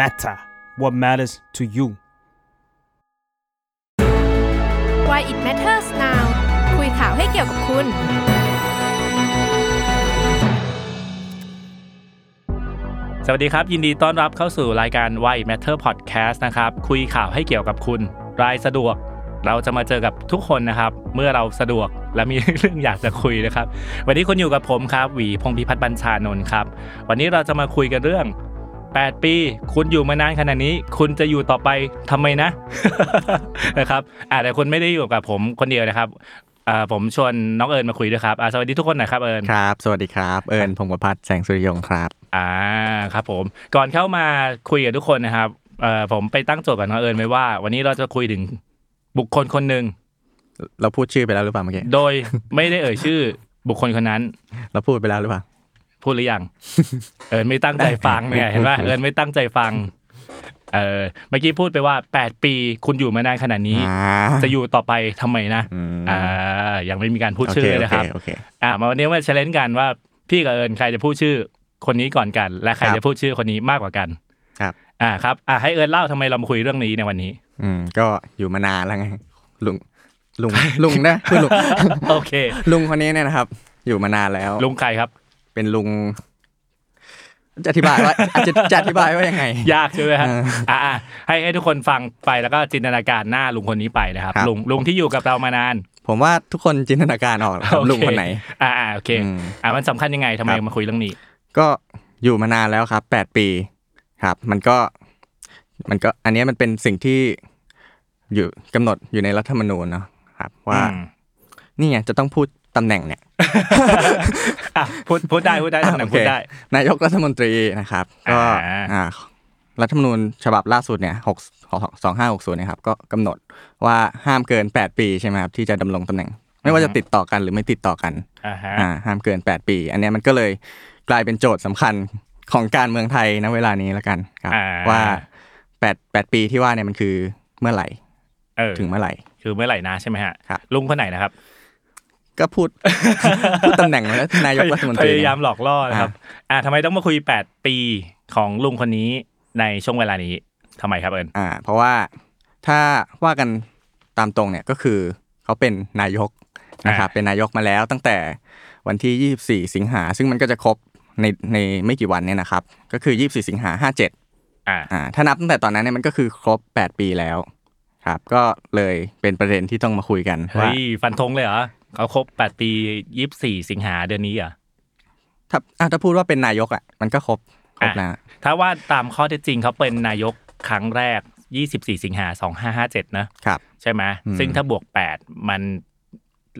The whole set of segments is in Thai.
matter what matters to you Why it matters now คุยข่าวให้เกี่ยวกับคุณ สวัสดีครับ ยินดีต้อนรับเข้าสู่รายการ Why It Matter Podcast นะครับ คุยข่าวให้เกี่ยวกับคุณ รายสะดวกเราจะมาเจอกับทุกคนนะครับ เมื่อเราสะดวกและมีเรื่องอยากจะคุยนะครับ วันนี้คุณอยู่กับผมครับหวีพงพิพัฒน์บัญชานนท์ครับ วันนี้เราจะมาคุยกันเรื่อง 8 ปี คุณอยู่มานานขนาดนี้ คุณจะอยู่ต่อไปทำไมนะนะครับอ่าแต่คุณไม่ได้อยู่กับผมคนเดียวนะครับอ่าผมชวนน้องเอิญมาคุยด้วยครับอ่าสวัสดีทุกคนหน่อยครับเอิญครับ สวัสดีครับเอิญพงประพัฒน์แสงสุริยงค์ครับอ่าครับผมก่อนเข้ามาคุยกับทุกคนนะครับเอ่อผมไปตั้งโจทย์กับน้องเอิญไว้ว่า วันนี้เราจะคุยถึงบุคคลคนหนึ่งเราพูดชื่อไปแล้วหรือเปล่าเมื่อกี้โดยไม่ได้เอ่ยชื่อบุคคลคนนั้น เราพูดไปแล้วหรือเปล่า พูดหรือยังเอิญไม่ตั้งใจฟังเนี่ยเห็นป่ะเอิญไม่ตั้งใจฟังเออเมื่อกี้พูดไปว่า 8 ปีคุณอยู่มานานขนาดนี้อ่าจะอยู่ต่อไปทำไมนะอืมอ่ายังไม่มีการพูดโอชื่เคอโอเลยเคครับโอเคอ่ามาวันนี้มาเชลเลนกันว่าพี่กับเอิญใครจะพูดชื่อคนนี้ก่อนกัน และใครครับจะพูดชื่อคนนี้มากกว่ากันครับ อ่าครับอ่าให้เอิญเล่าทำไมเรามาคุยเรื่องนี้ในวันนี้ อืมก็อยู่มานานแล้วไงลุงลุงลุงนะคือลุงโอเค ลุงคนนี้เนี่ยนะครับ อยู่มานานแล้วลุงใครครับ เป็นลุงจะอธิบายว่าอาจจะจะอธิบายว่ายังไง ยากใช่ไหมฮะเอออ่าอ่าให้ให้ทุกคนฟังไปแล้วก็จินตนาการหน้าลุงคนนี้ไปนะครับครับลุงลุงที่อยู่กับเรามานาน ผมว่าทุกคนจินตนาการออกแล้วครับโอเลุงคนไหน อ่าอ่าโอเคอืมอ่ามันสำคัญยังไงทำไมครับมาคุยเรื่องนี้ ก็อยู่มานานแล้วครับแปดปีครับ มันก็ มันก็อันเนี้ยมันเป็นสิ่งที่อยู่กำหนดอยู่ในรัฐธรรมนูญเนาะครับ ว่าอืมนี่ไงจะต้องพูด ตำแหน่งเนี่ยอะพูดพูดได้พูดได้ตำแหน่งโอเคพูดได้นายกรัฐมนตรีนะครับก็อ่าอ่ารัฐธรรมนูญฉบับล่าสุดเนี่ยหกสองห้าหกศูนย์นะครับก็กำหนดว่าห้ามเกินแปดปีใช่ไหมครับที่จะดำรงตำแหน่ง ไม่ว่าจะติดต่อกันหรือไม่ติดต่อกันอ่าฮะอ่าห้ามเกิน8ปี อันเนี้ยมันก็เลยกลายเป็นโจทย์สำคัญของการเมืองไทยณเวลานี้แล้วกันครับอ่าว่า8 8ปีที่ว่าเนี่ยมันคือเมื่อไหร่เออถึงเมื่อไหร่ คือเมื่อไหร่นะใช่ไหมฮะครับลุงคนไหนนะครับ ก็พูดพูดตำแหน่งมาแล้วนายกรัฐมนตพรียายามหลอกล่อนะครับ อ่าทำไมต้องมาคุย 8 ปีของลุงคนนี้ในช่วงเวลานี้ทำไมครับเอิญอ่า เพราะว่าถ้าว่ากันตามตรงเนี่ยก็คือเขาเป็นนายกนะครับเป็นนายกมาแล้วตั้งแต่วันที่ 24 สิงหา ซึ่งมันก็จะครบในในไม่กี่วันเนี่ยนะครับ ก็คือ 24 สิงหา 57 อ่าอ่าถ้านับตั้งแต่ตอนนั้นเนี่ยมันก็คือครบ 8 ปีแล้ว ครับ ก็เลยเป็นประเด็นที่ต้องมาคุยกันเฮ้ว่ายฟันธงเลยเหรอ เขาครบ8ปี24สิงหาเดือนนี้เหรอะถ้าอะถ้าพูดว่าเป็นนายกอะ มันก็ครบครบอะนะถ้าว่าตามข้อเท็จจริงเขาเป็นนายกครั้งแรก 24 สิงหา2557 นะครับ ใช่ไหมอืมซึ่งถ้าบวก 8 มัน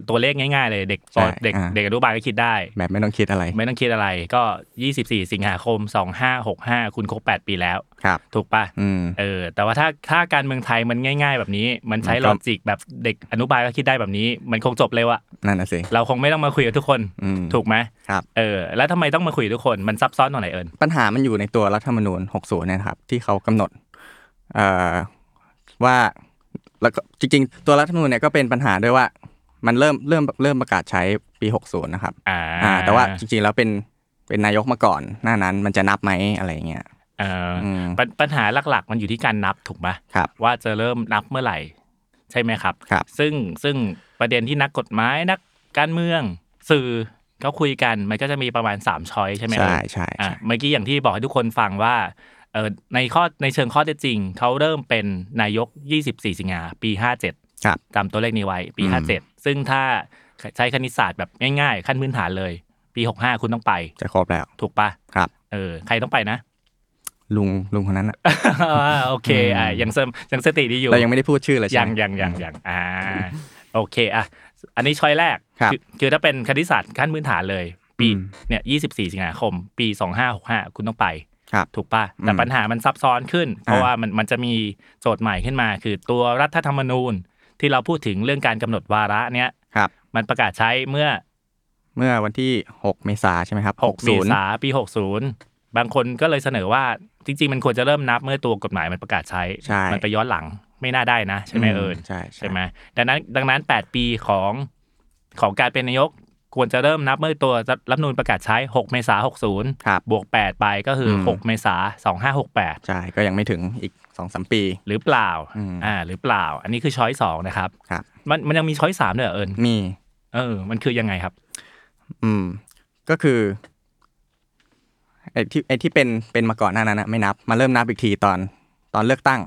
ตัวเลขง่ายๆเลยเด็กใช่เด็กอ่าเด็กอนุบาลก็คิดได้ แบบไม่ต้องคิดอะไร ไม่ต้องคิดอะไรก็ 24 สิงหาคม 2565 คุณครบ 8 ปีแล้วครับถูกปะอืมเออแต่ว่าถ้าถ้าการเมืองไทยมันง่าย ๆ แบบนี้ มันใช้มันลก็อจิกแบบเด็กอนุบาลก็คิดได้แบบนี้ มันคงจบเร็วอะนั่นน่ะสิเราคงไม่ต้องมาคุยกับทุกคนอืมถูกไหมครับเออแล้วทำไมต้องมาคุยกับทุกคนมันซับซ้อนตรงไหนเอิญปัญหามันอยู่ในตัวรัฐธรรมนูญ 60 เนี่ยนะครับที่เขากำหนดเอ่อว่าแล้วก็จริง ๆ ตัวรัฐธรรมนูญเนี่ยก็เป็นปัญหาด้วยว่า มันเริ่มเริ่มเริ่มประกาศใช้ปี 60 นะครับอ่าอ่าแต่ว่าจริงๆแล้วเป็นเป็นนายกมาก่อน หน้านั้นมันจะนับไหมอะไรอย่างเงี้ยเออออืมปัญปัญหาหลักๆ มันอยู่ที่การนับถูกไหมครับว่าจะเริ่มนับเมื่อไหร่ ใช่ไหมครับครับ ซึ่งซึ่งประเด็นที่นักกฎหมายนักการเมืองสื่อเขาคุยกันมันก็จะมีประมาณ3ช้อยใช่ไหมใช่เอ่ยใช่อะใช่เมื่อกี้อย่างที่บอกให้ทุกคนฟังว่าเออในข้อในเชิงข้อเท็จจริง เขาเริ่มเป็นนายก 24 สิงหาปี 57ครับ จำตัวเลขนี้ไว้ปีอืม57 ซึ่งถ้าใช้คณิตศาสตร์แบบง่ายๆ ขั้นพื้นฐานเลย ปี 65 คุณต้องไป จะครบแล้ว ถูกปะครับ เออ ใครต้องไปนะ ลุงลุงคนนั้นอะอ่าโอเคอะยังเสมยังสติดีอยู่เรายังไม่ได้พูดชื่อเลยใช่ยัไหงมยังยังยังอ่าโอเคอะอันนี้ช้อยแรกครับอคือถ้าเป็นคณิตศาสตร์ขั้นพื้นฐานเลย ปีอืมเนี่ย24สิงหาคม ปี2565คุณต้องไปครับถูกป่ะแต่อืมปัญหามันซับซ้อนขึ้น เพราะอ่าว่ามันมันจะมีโจทย์ใหม่ขึ้นมา คือตัวรัฐธรรมนูญ ที่เราพูดถึงเรื่องการกำหนดวาระเนี้ยครับ มันประกาศใช้เมื่อ เมื่อวันที่ 6 เมษาใช่ไหมครับ6เมษาปี 60 บางคนก็เลยเสนอว่าจริง ๆ มันควรจะเริ่มนับเมื่อตัวกฎหมายมันประกาศใช้ใช่มันไปย้อนหลังไม่น่าได้นะใช่ไหมเอิญใช่ใช่ไหมดังนั้นดังนั้น 8 ปีของของการเป็นนายกควรจะเริ่มนับเมื่อตัวรัฐธรรมนูญประกาศใช้ 6 เมษายน60ครับบวก 8 ไปก็คืออม6เมษายน2568 ใช่ ก็ยังไม่ถึงอีก สองสามปี หรือเปล่าอืมอ่าหรือเปล่า อันนี้คือช้อยสองนะครับครับ มันมันยังมีช้อยสามด้วยเหรอเอิญมี เออ มันคือยังไงครับ อืม ก็คือไอ้ที่ไอ้ที่เป็นเป็นมาก่อนหน้านั้นนะไม่นับมาเริ่มนับอีกทีตอนตอนเลือกตั้ง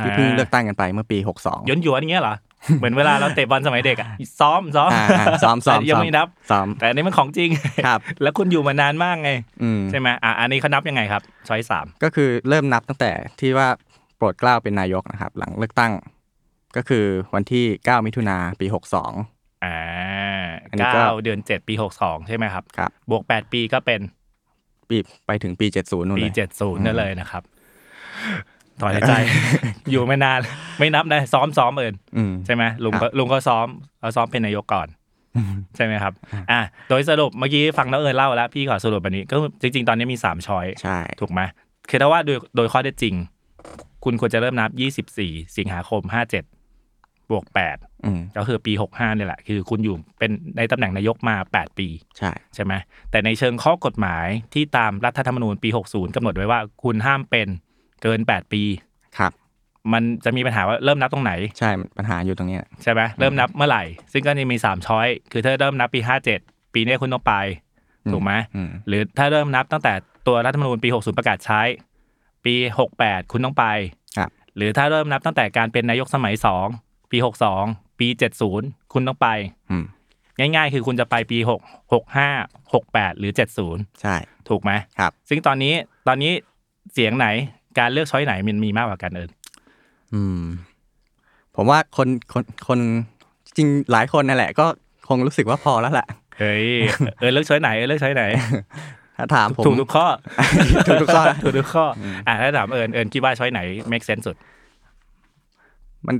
ที่อ่าเพิ่งเลือกตั้งกันไปเมื่อปีหกสองย้อนหยวนอย่างเงี้ยเหรอเหมือนเวลาเราเตะบอลสมัยเด็กอะซ้อมซ้อมอ่าอ่าซ้อมซ้อมแต่ยังไม่นับซ้อมแต่อันนี้มันของจริงครับ แล้วคุณอยู่มานานมากไงอืมใช่ไหมอะอันนี้เขานับยังไงครับช้อยสามก็คือเริ่มนับตั้งแต่ที่ว่า โปรดเกล้าเป็นนายกนะครับ หลังเลือกตั้ง ก็คือวันที่ 9 มิถุนาปี 62อ่าอันนี้ก็เก้าเดือนเจ็ดปีหกสองใช่ไหมครับครับ บวกแปดปีก็เป็นปีไปถึงปี 70นู่นปีเลยเจ็ดศูนย์นั่นเลยนะครับถอนหายใจ อยู่ไม่นาน ไม่นับนะซ้อมซ้อมเอิญอืมใช่ไหมลุงครัก็บลุงก็ซ้อมเอาซ้อมเป็นนายกก่อน ใช่ไหมครับ อะโดยสรุปเมื่อกี้ฟังน้องเอิญเล่าแล้ว พี่ขอสรุปแบบนี้ก็จริง ๆ ตอนนี้มีสามช้อยใช่ถูกไหมคือถ้าว่าโดยโดยข้อเท็จจริง คุณควรจะเริ่มนับ 24 สิงหาคม 57 บวก8อืมก็คือปี 65เนี่ยแหละ คือคุณอยู่เป็นในตำแหน่งนายกมา 8 ปี ใช่ใช่ไหมแต่ในเชิงข้อกฎหมายที่ตามรัฐธรรมนูญปี 60กำหนดไว้ว่าคุณห้ามเป็นเกิน 8 ปีครับมันจะมีปัญหาว่าเริ่มนับตรงไหน ใช่ปัญหาอยู่ตรงเนี้ยใช่ไหมเริ่มนับเมื่อไหร่ ซึ่งก็จะมี3ช้อยคือถ้าเริ่มนับปี57ปีนี้คุณต้องไปอืมถูกไหมอืมหรือถ้าเริ่มนับตั้งแต่ตัวรัฐธรรมนูญปี60ประกาศใช้ ปี 68 คุณต้องไปครับหรือถ้าเริ่มนับตั้งแต่การเป็นนายกสมัย 2 ปี 62 ปี 70 คุณต้องไปอืมง่ายๆ คือคุณจะไปปี 6 65 68 หรือ 70 ใช่ ถูกไหมครับ ซึ่งตอนนี้ตอนนี้เสียงไหนการเลือกช้อยไหนมันมีมากกว่ากันเอิญอืม ผมว่าคนคนคนจริงหลายคนนั่นแหละ ก็คงรู้สึกว่าพอแล้วแหละเฮ้ยเออเลือกช้อยไหนเออเลือกช้อยไหน ถ้าถามผมถูกทุกข้อถูกทุกข้อถูกทุกข้อออะถ้าถามเอิญเอิญคิดว่าช้อยไหน make sense สุด มัน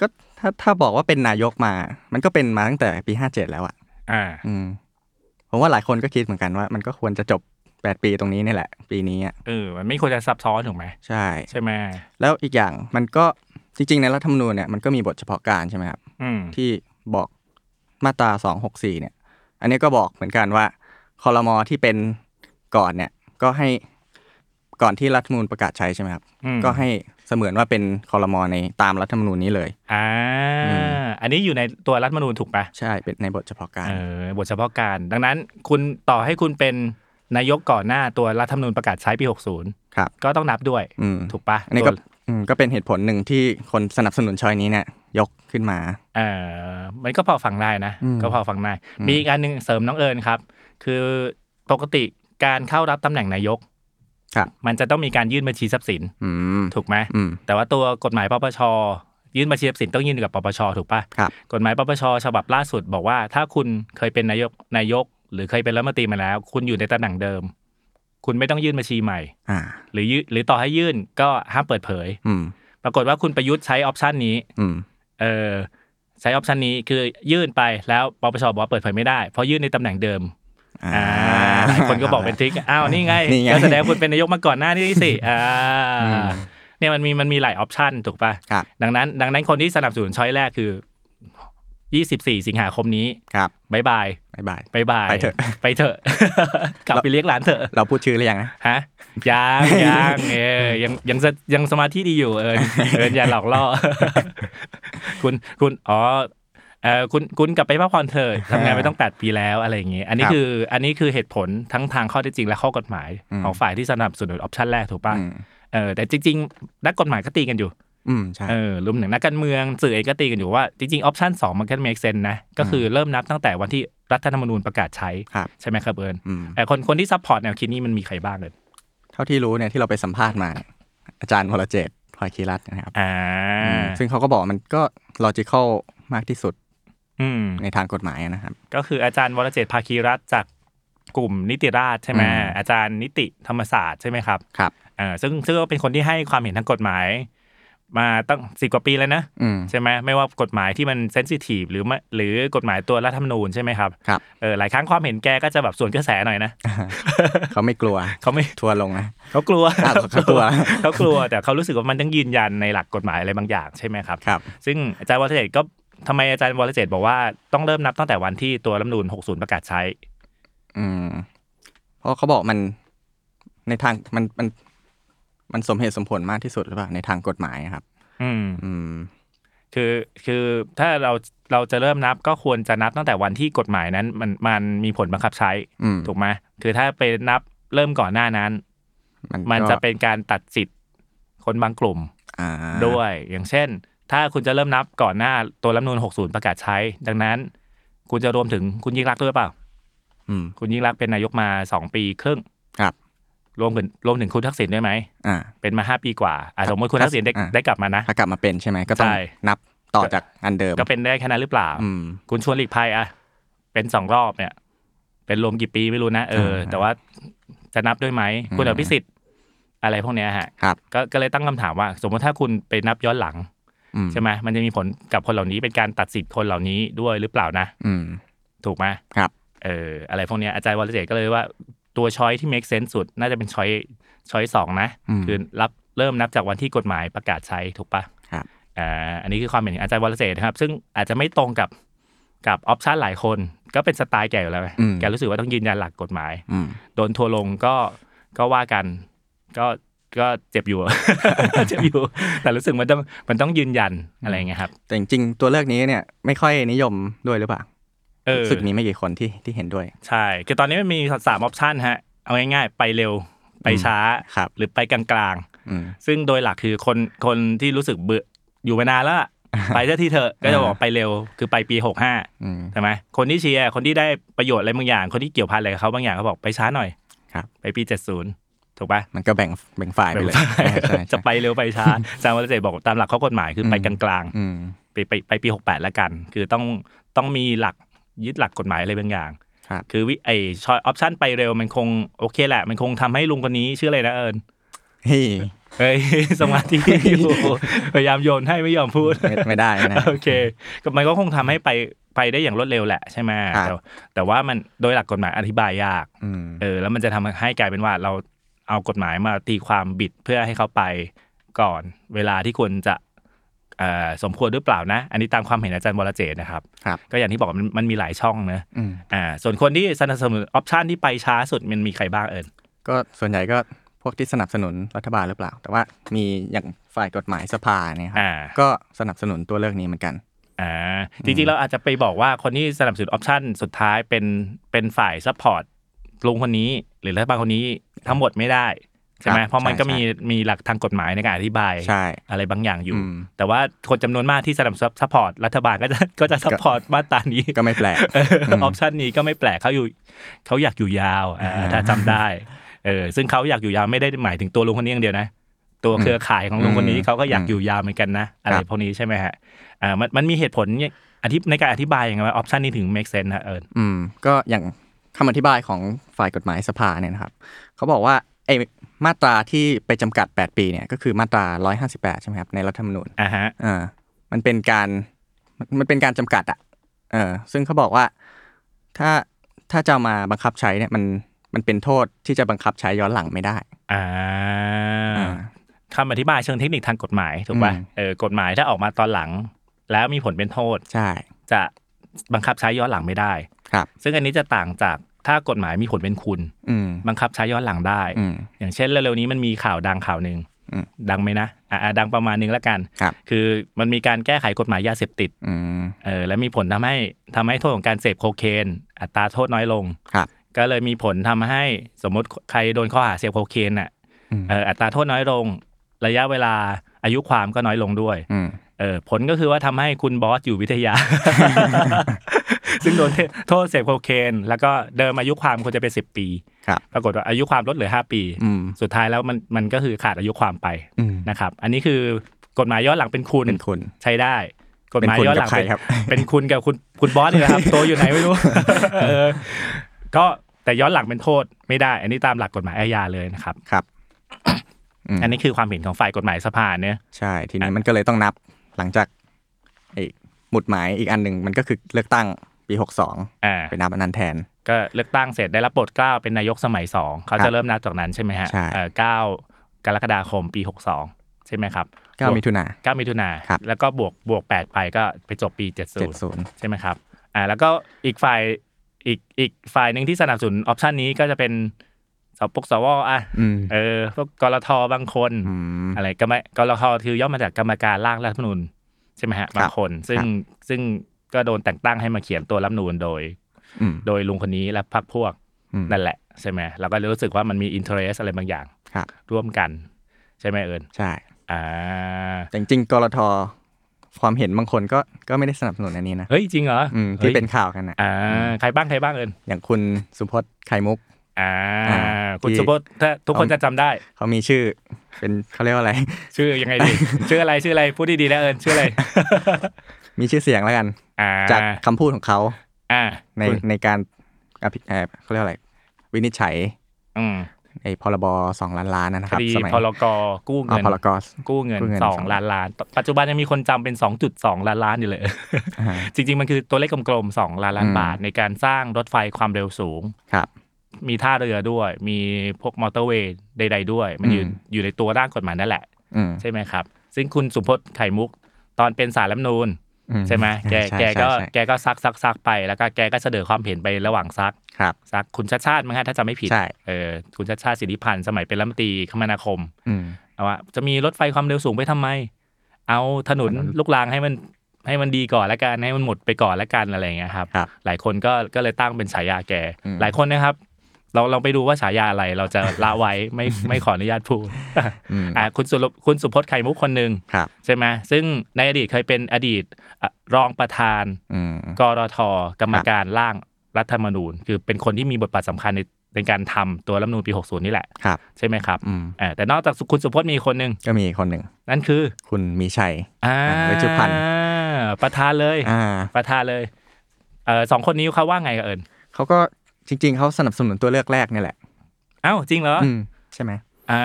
ก็ถ้าถ้าบอกว่าเป็นนายกมา มันก็เป็นมาตั้งแต่ปีห้าเจ็ดแล้วอะ อ่า อืมผมว่าหลายคนก็คิดเหมือนกันว่า มันก็ควรจะจบแปดปีตรงนี้นี่แหละ ปีนี้อะเออมันไม่ควรจะซับซ้อนถูกไหมใช่ ใช่ไหมแล้วอีกอย่างมันก็จริง ๆ ในรัฐธรรมนูญเนี่ยมันก็มีบทเฉพาะการใช่ไหมครับอืมที่บอกมาตราสองหกสี่เนี่ย อันนี้ก็บอกเหมือนกันว่าคอรมอที่เป็น ก่อนเนี่ยก็ให้ก่อนที่รัฐธรรมนูญประกาศใช้ใช่ไหมครับ อืม ก็ให้เสมือนว่าเป็นคอรมอในตามรัฐธรรมนูญนี้เลย อ่าอืม อันนี้อยู่ในตัวรัฐธรรมนูญถูกปะใช่เป็นในบทเฉพาะการ เออบทเฉพาะการ ดังนั้นคุณต่อให้คุณเป็นนายกก่อนหน้าตัวรัฐธรรมนูญประกาศใช้ปี 60 ครับ ก็ต้องนับด้วย อืมถูกปะอันนี้ก็ตัวอืมก็เป็นเหตุผลหนึ่งที่คนสนับสนุนชอยนี้เนี่ยยกขึ้นมา เออมันก็พอฟังได้นะ อืมก็พอฟังได้ มีอีกอันหนึ่งเสริมน้องเอิญครับ คือปกติ การเข้ารับตำแหน่งนายกครับมันจะต้องมีการยื่นบัญชีทรัพย์สินอืมถูกไหมอืมแต่ว่าตัวกฎหมายปปชยื่นบัญชีทรัพย์สินต้องยื่นกับปปชถูกปะครับกฎหมายปปชฉบับล่าสุดบอกว่า ถ้าคุณเคยเป็นนายกนายก หรือเคยเป็นรัฐมนตรีมาแล้ว คุณอยู่ในตำแหน่งเดิม คุณไม่ต้องยื่นบัญชีใหม่อ่าหรือยื่นหรือต่อให้ยื่นก็ห้ามเปิดเผยอืมปรากฏว่าคุณประยุทธ์ใช้ออปชันนี้อืมเออใช้ option นี้คือยื่นไปแล้วปปชบอกว่าเปิดเผยไม่ได้ เพราะยื่นในตำแหน่งเดิมอ่า หลายคนก็บอกเป็น trick อ้าวนี่ไงนี่ไงก็แสดงคุณเป็นนายกมาก่อนหน้านี้สิอ่าอืมเนี่ยมันมีมันมีหลาย option ถูกปะครับดังนั้น ดังนั้นคนที่สนับสนุน choice แรกคือ24สิงหาคมนี้ครับบายบายบ๊ายบายบายบายไปเถอะไปเถอะ กลับไปเลี้ยงหลานเถอะ เราพูดชื่อหรือยังนะฮะยังยังเออยังยังสยังสมาธิดีอยู่เออเอออย่าหลอกล่อคุณคุณอ๋อ เออคุณคุณกลับไปพักผ่อนเถอะทำงานไปต้องแปดปีแล้วอะไรอย่างเงี้ยอันนี้ครับคืออันนี้คือเหตุผลทั้งทางข้อเท็จจริงและข้อกฎหมายอืมของฝ่ายที่สนับสนุน option แรกถูกป่ะอืมเออแต่จริงๆนักกฎหมายก็ตีกันอยู่อืมใช่เออรวมถึงนักการเมืองสื่อเองก็ตีกันอยู่ว่าจริงๆ option สองมันก็ make sense นะก็คือเริ่มนับตั้งแต่วันที่รัฐธรรมนูญประกาศใช้ครับใช่ไหมครับเอิญอืมแต่คนคนที่ support แนวคิดนี้มันมีใครบ้างเอิญเท่าที่รู้เนี่ยที่เราไปสัมภาษณ์มาเนี่ยอาจารย์วรเจตน์พลอยคีรัตน์นะครับอ่าอืมซึ่งเขาก็บอกว่ามันก็ logical มากที่สุดอืม ในทางกฎหมายนะครับ ก็คืออาจารย์วรเจตน์ภาคีรัตน์จากกลุ่มนิติราษฎร์ใช่ไหมอืมอาจารย์นิติธรรมศาสตร์ใช่ไหมครับครับเออซึ่งซึ่งก็เป็นคนที่ให้ความเห็นทางกฎหมาย มาตั้งสิบกว่าปีแล้วนะอืมใช่ไหมไม่ว่ากฎหมายที่มันเซนซิทีฟหรือไม่หรือกฎหมายตัวรัฐธรรมนูญใช่ไหมครับครับเออหลายครั้งความเห็นแกก็จะแบบส่วนกระแสหน่อยนะเขาไม่กลัวเขาไม่ทัวร์ลงนะเขากลัวอ้าวเขากลัวเขากลัวแต่เขารู้สึกว่ามันต้องยืนยันในหลักกฎหมายอะไรบางอย่างใช่ไหมครับครับ ซึ่งอาจารย์วรเจตน์ก็ ทำไมอาจารย์วรเจตน์บอกว่าต้องเริ่มนับตั้งแต่วันที่ตัวรัฐธรรมนูญ60 ประกาศใช้ อืม เพราะเขาบอกมันในทางมันมันมันสมเหตุสมผลมากที่สุดหรือเปล่าในทางกฎหมายอะครับ อืม อืม คือคือถ้าเราเราจะเริ่มนับก็ควรจะนับตั้งแต่วันที่กฎหมายนั้น มันมันมีผลบังคับใช้อืมถูกไหมคือถ้าไปนับเริ่มก่อนหน้านั้น มันก็จะเป็นการตัดสิทธิ์คนบางกลุ่มอ่าด้วย อย่างเช่น ถ้าคุณจะเริ่มนับก่อนหน้าตัวรัฐธรรมนูญ60 ประกาศใช้ ดังนั้น คุณจะรวมถึงคุณยิ่งรักษณ์ด้วยเปล่า อืม คุณยิ่งรักษณ์เป็นนายกมาสองปีครึ่งครับ รวมถึงรวมถึงคุณทักษิณด้วยไหมอ่า เป็นมาห้าปีกว่าอะสมมติคุณทักษิณได้อ่าได้กลับมานะ ถ้ากลับมาเป็นใช่ไหมก็ต้องใช่ นับต่อจากอันเดิมก็เป็นได้แค่นั้นหรือเปล่า อืม คุณชวนหลีกภัยอะเป็นสองรอบเนี่ย เป็นรวมกี่ปีไม่รู้นะเอออ่าแต่ว่าจะนับด้วยไหมคุณอืมอภิสิทธิ์อะไรพวกเนี้ยฮะ ครับ ก็ก็เลยตั้งคำถามว่า สมมติถ้าคุณไปนับย้อนหลังอืม ใช่ไหมมันจะมีผลกับคนเหล่านี้เป็นการตัดสิทธิ์คนเหล่านี้ด้วยหรือเปล่านะ อืมถูกไหมครับเอออะไรพวกเนี้ยอาจารย์วรเจตน์ก็เลยว่าตัวช้อยที่ make sense สุด น่าจะเป็นช้อยช้อยสองนะอืมคือรับเริ่มนับจากวันที่กฎหมายประกาศใช้ถูกปะครับอ่าอันนี้คือความเห็นของอาจารย์วรเจตน์นะครับ ซึ่งอาจจะไม่ตรงกับกับ option หลายคนก็เป็นสไตล์แกอยู่แล้วไงอืมแกรู้สึกว่าต้องยืนยันหลักกฎหมายอืมโดนทัวร์ลงก็ก็ว่ากัน ก็ ก็เจ็บอยู่เจ็บอยู่ แต่รู้สึกมันต้องมันต้องยืนยันอะไรอย่างเงี้ยครับ แต่จริงๆตัวเลือกนี้เนี่ยไม่ค่อยนิยมด้วยหรือเปล่าเออรู้สึกมีไม่กี่คนที่ที่เห็นด้วย ใช่คือตอนนี้มันมีสามออปชันฮะ เอาง่ายๆ ไปเร็วไปช้าครับหรือไปกลางอืมๆซึ่งโดยหลักคือคนคนที่รู้สึกเบื่ออยู่มานานแล้วอะไปเจ้าที่เถอะก็จะบอกไปเร็วคือไปปีหกห้าอืมใช่ไหมคนที่เชียร์คนที่ได้ประโยชน์อะไรบางอย่าง คนที่เกี่ยวพันอะไรกับเขาบางอย่างเขาบอกไปช้าหน่อยครับ ไปปีเจ็ดศูนย์ ถูกปะมันก็แบ่งแบ่งฝ่ายไปเลยใช่ใช่ใช่จะไปเร็วไปช้าอาจารย์วรเจตน์บอกตามหลักข้อกฎหมายคือไปอืมกลางอืมๆไปไปไปปีหกแปดแล้วกัน คือต้องต้องมีหลักยึดหลักกฎหมายอะไรบางอย่างครับคือวิไอชอยออปชันไปเร็วมันคงโอเคแหละ มันคงทำให้ลุงคนนี้ชื่ออะไรนะเอิญเฮ้ยเฮ้ยสมาธิอยู่พยายามโยนให้ไม่ยอมพูดไม่ไม่ได้นะโอเคก็มันก็คงทำให้ไปไปได้อย่างรวดเร็วแหละใช่ไหมครับแต่แต่ว่ามันโดยหลักกฎหมายอธิบายยากอืมเออแล้วมันจะทำให้กลายเป็นว่าเรา เอากฎหมายมาตีความบิดเพื่อให้เขาไปก่อน เวลาที่ควรจะเอ่อสมควรหรือเปล่านะ อันนี้ตามความเห็นอาจารย์วรเจตน์นะครับครับ ก็อย่างที่บอกมันมันมีหลายช่องเนอะอืมอ่าส่วนคนที่สนับสนุน option ที่ไปช้าสุดมันมีใครบ้างเอิญก็ส่วนใหญ่ก็พวกที่สนับสนุนรัฐบาลหรือเปล่า แต่ว่ามีอย่างฝ่ายกฎหมายสภาเนี่ยครับอ่าก็สนับสนุนตัวเลือกนี้เหมือนกันอ่าจริงๆเราอาจจะไปบอกว่าคนที่สนับสนุน option สุดท้ายเป็นเป็นฝ่าย support ลุงคนนี้ หรือรัฐบาลคนนี้ทั้งหมดไม่ได้ใช่ไหมครับเพราะมันก็ใช่มีมีหลักทางกฎหมายในการอธิบายใช่อะไรบางอย่างอยู่อืมแต่ว่าคนจำนวนมากที่สนับสนุน support รัฐบาลก็จะก็จะ support มาตรานี้ก็ไม่แปลก option นี้ก็ไม่แปลกเขาอยู่เขาอยากอยู่ยาวอ่าอ่าถ้าจำได้เออซึ่งเขาอยากอยู่ยาวไม่ได้หมายถึงตัวลุงคนนี้อย่างเดียวนะตัวเครือข่ายของลุงคนนี้อืมเขาก็อยากอืมอยู่ยาวเหมือนกันนะอะไรครับพวกนี้ใช่ไหมฮะอ่ามันมันมีเหตุผลเนี่ยอธิในการอธิบายยังไงว่า option นี้ถึง make sense นะเอิญอืมก็อย่าง คำอธิบายของฝ่ายกฎหมายสภาเนี่ยนะครับเขาบอกว่าไอ้มาตราที่ไปจำกัด 8 ปีเนี่ยก็คือมาตรา 158 ใช่ไหมครับในรัฐธรรมนูญอ่าฮะอ่ามันเป็นการมันมันเป็นการจำกัดอะเออซึ่งเขาบอกว่าถ้าถ้าจะเอามาบังคับใช้เนี่ยมันมันเป็นโทษที่จะบังคับใช้ย้อนหลังไม่ได้อ่าอ่าคำอธิบายเชิงเทคนิคทางกฎหมายถูกป่ะอืมเออกฎหมายถ้าออกมาตอนหลัง แล้วมีผลเป็นโทษใช่จะบังคับใช้ย้อนหลังไม่ได้ครับ ซึ่งอันนี้จะต่างจาก ถ้ากฎหมายมีผลเป็นคุณอืมบังคับใช้ย้อนหลังได้อืมอย่างเช่นเร็วๆนี้มันมีข่าวดังข่าวหนึ่งอืมดังไหมนะอ่าดังประมาณนึงแล้วกันครับคือมันมีการแก้ไขกฎหมายยาเสพติดอืมเออและมีผลทำให้ทำให้โทษของการเสพโคเคน อัตราโทษน้อยลงครับ ก็เลยมีผลทำให้สมมติใครโดนข้อหาเสพโคเคนอะอืมเอออัตราโทษน้อยลง ระยะเวลาอายุความก็น้อยลงด้วยอืมเออผลก็คือว่าทำให้คุณบอสอยู่วิทยา ซึ่งโดนโทษเสพโคเคน แล้วก็เดิมอายุความควรจะเป็นสิบปีครับปรากฏว่าอายุความลดเหลือห้าปีอืมสุดท้ายแล้วมันมันก็คือขาดอายุความไปอืมนะครับ อันนี้คือกฎหมายย้อนหลังเป็นคุณเป็นคุณใช้ได้กฎหมายเป็นคุณย้อนหลังกับใครเป็นครับเป็นคุณกับคุณคุณบอสนี่แหละครับตัวอยู่ไหนไม่รู้เออก็แต่ย้อนหลังเป็นโทษไม่ได้ อันนี้ตามหลักกฎหมายอาญาเลยนะครับครับอืมอันนี้คือความเห็นของฝ่ายกฎหมายสภาเนี่ยใช่ ทีนี้มันก็เลยต้องนับหลังจากไอ้หมุดหมายอีกอันหนึ่งมันก็คือเลือกตั้ง ปี62อ่าไปนับอันนั้นแทน ก็เลือกตั้งเสร็จได้รับโปรดเกล้าเป็นนายกสมัยสองเขาครัจะบเริ่มนับจากนั้นใช่ไหมฮะใช่เอ่อเก้ากรกฎาคมปีหกสองใช่ไหมครับเก้ามิถุนาเก้ามิถุนาครับแล้วก็บวกบวกแปดไปก็ไปจบปีเจ็ดศูเจ็ดนย์ศูนย์ใช่ไหมครับอ่าแล้วก็อีกฝ่ายอีกอีกฝ่ายหนึ่งที่สนับสนุนออปชันนี้ก็จะเป็นสปกสวอะอืมเออพวกกรทบางคนอืมอะไรกรรมกรทคือย่อมาจากกรรมการร่างรัฐธรรมนูญใช่ไหมฮะบางคน ซึ่งครับซึ่ง ก็โดนแต่งตั้งให้มาเขียนตัวรัฐธรรมนูญโดยอืมโดยลุงคนนี้และพรรคพวกอืมนั่นแหละใช่ไหมเราก็รู้สึกว่ามันมีอินเทอร์เรสอะไรบางอย่างครับร่วมกัน ใช่ไหมเอิญใช่อ่าแต่จริงๆกรทความเห็นบางคนก็ก็ไม่ได้สนับสนุนอันนี้นะเฮ้ยจริงเหรออืมฮ้ที่ยเป็นข่าวกันนะอ่าใครบ้างใครบ้างเอิญอย่างคุณสุพจน์ไข่มุกอ่าอ่าคุณที่สุพจน์ถ้าทุกคนจะจำได้ เขามีชื่อ เป็นเขาเรียกว่าอะไร ชื่อยังไงดีชื่ออะไรชื่ออะไรพูดดีๆแล้วเอิญชื่ออะไร มีชื่อเสียงแล้วกันอ่าจากคำพูดของเขาอ่าในคุณในการอภิเอ่อเขาเรียกว่าอะไร วินิจฉัยอืมไอ้พรบสองล้านล้านนะคครับดีสมัยพลกกู้อ๋อเงินพรกกู้เงินกู้เงินสองสองล้านล้าน ปัจจุบันยังมีคนจำเป็นสองจุดสองล้านล้านอยู่เลยอ่าจริง ๆ มันคือตัวเลขกลมๆสองล้านล้านอืมบาท ในการสร้างรถไฟความเร็วสูงครับ มีท่าเรือด้วย มีพวกมอเตอร์เวย์ใด ๆ ด้วย มันอยู่อืมอยู่ในตัวร่างกฎหมายนั่นแหละอืมใช่ไหมครับ ซึ่งคุณสุพจน์ไข่มุก ตอนเป็นสารรัฐธรรมนูญอื ใช่ไหมแกใช่แกก็ใช่ใช่แกก็ซักซักซักไปแล้วก็แกก็เสนอความเห็นไประหว่างซักครับซักคุณชาติชาติมั้งฮะถ้าจำไม่ผิดใช่เออคุณชาติชาติสิทธิพันธ์สมัยเป็นรัฐมนตรีคมนาคมอืมเอาว่าจะมีรถไฟความเร็วสูงไปทำไม เอาถนนถนนลูกรางให้มันให้มันดีก่อนแล้วกันให้มันหมดไปก่อนแล้วกันอะไรอย่างเงี้ยครับครับ หลายคนก็ก็เลยตั้งเป็นฉายาแกอืมหลายคนนะครับ เราเราไปดูว่าฉายาอะไรเราจะละไว้ไม่ไม่ขออนุญาตพูดอืมอ่าคุณสุรคุณสุพจน์ไข่มุกคนหนึ่งครับใช่ไหมซึ่งในอดีตเคยเป็นอดีตอะรองประธานอืมกรทกรรมการร่างรัฐธรรมนูญ คือเป็นคนที่มีบทบาทสำคัญในในการทำตัวรัฐธรรมนูญปี 60 นี่แหละครับใช่ไหมครับอืมอ่าแต่นอกจากคุณสุพจน์มีคนหนึ่งก็มีคนหนึ่งนั่นคือ คุณมีชัยอ่าเวชพันธ์ประธานเลยอ่าประธานเลยเออสองคนนี้เขาว่าไงกับเอิญเขาก็ จริง ๆเขาสนับสนุนตัวเลือกแรกนี่แหละเอ้าจริงเหรออืมใช่ไหมอ่า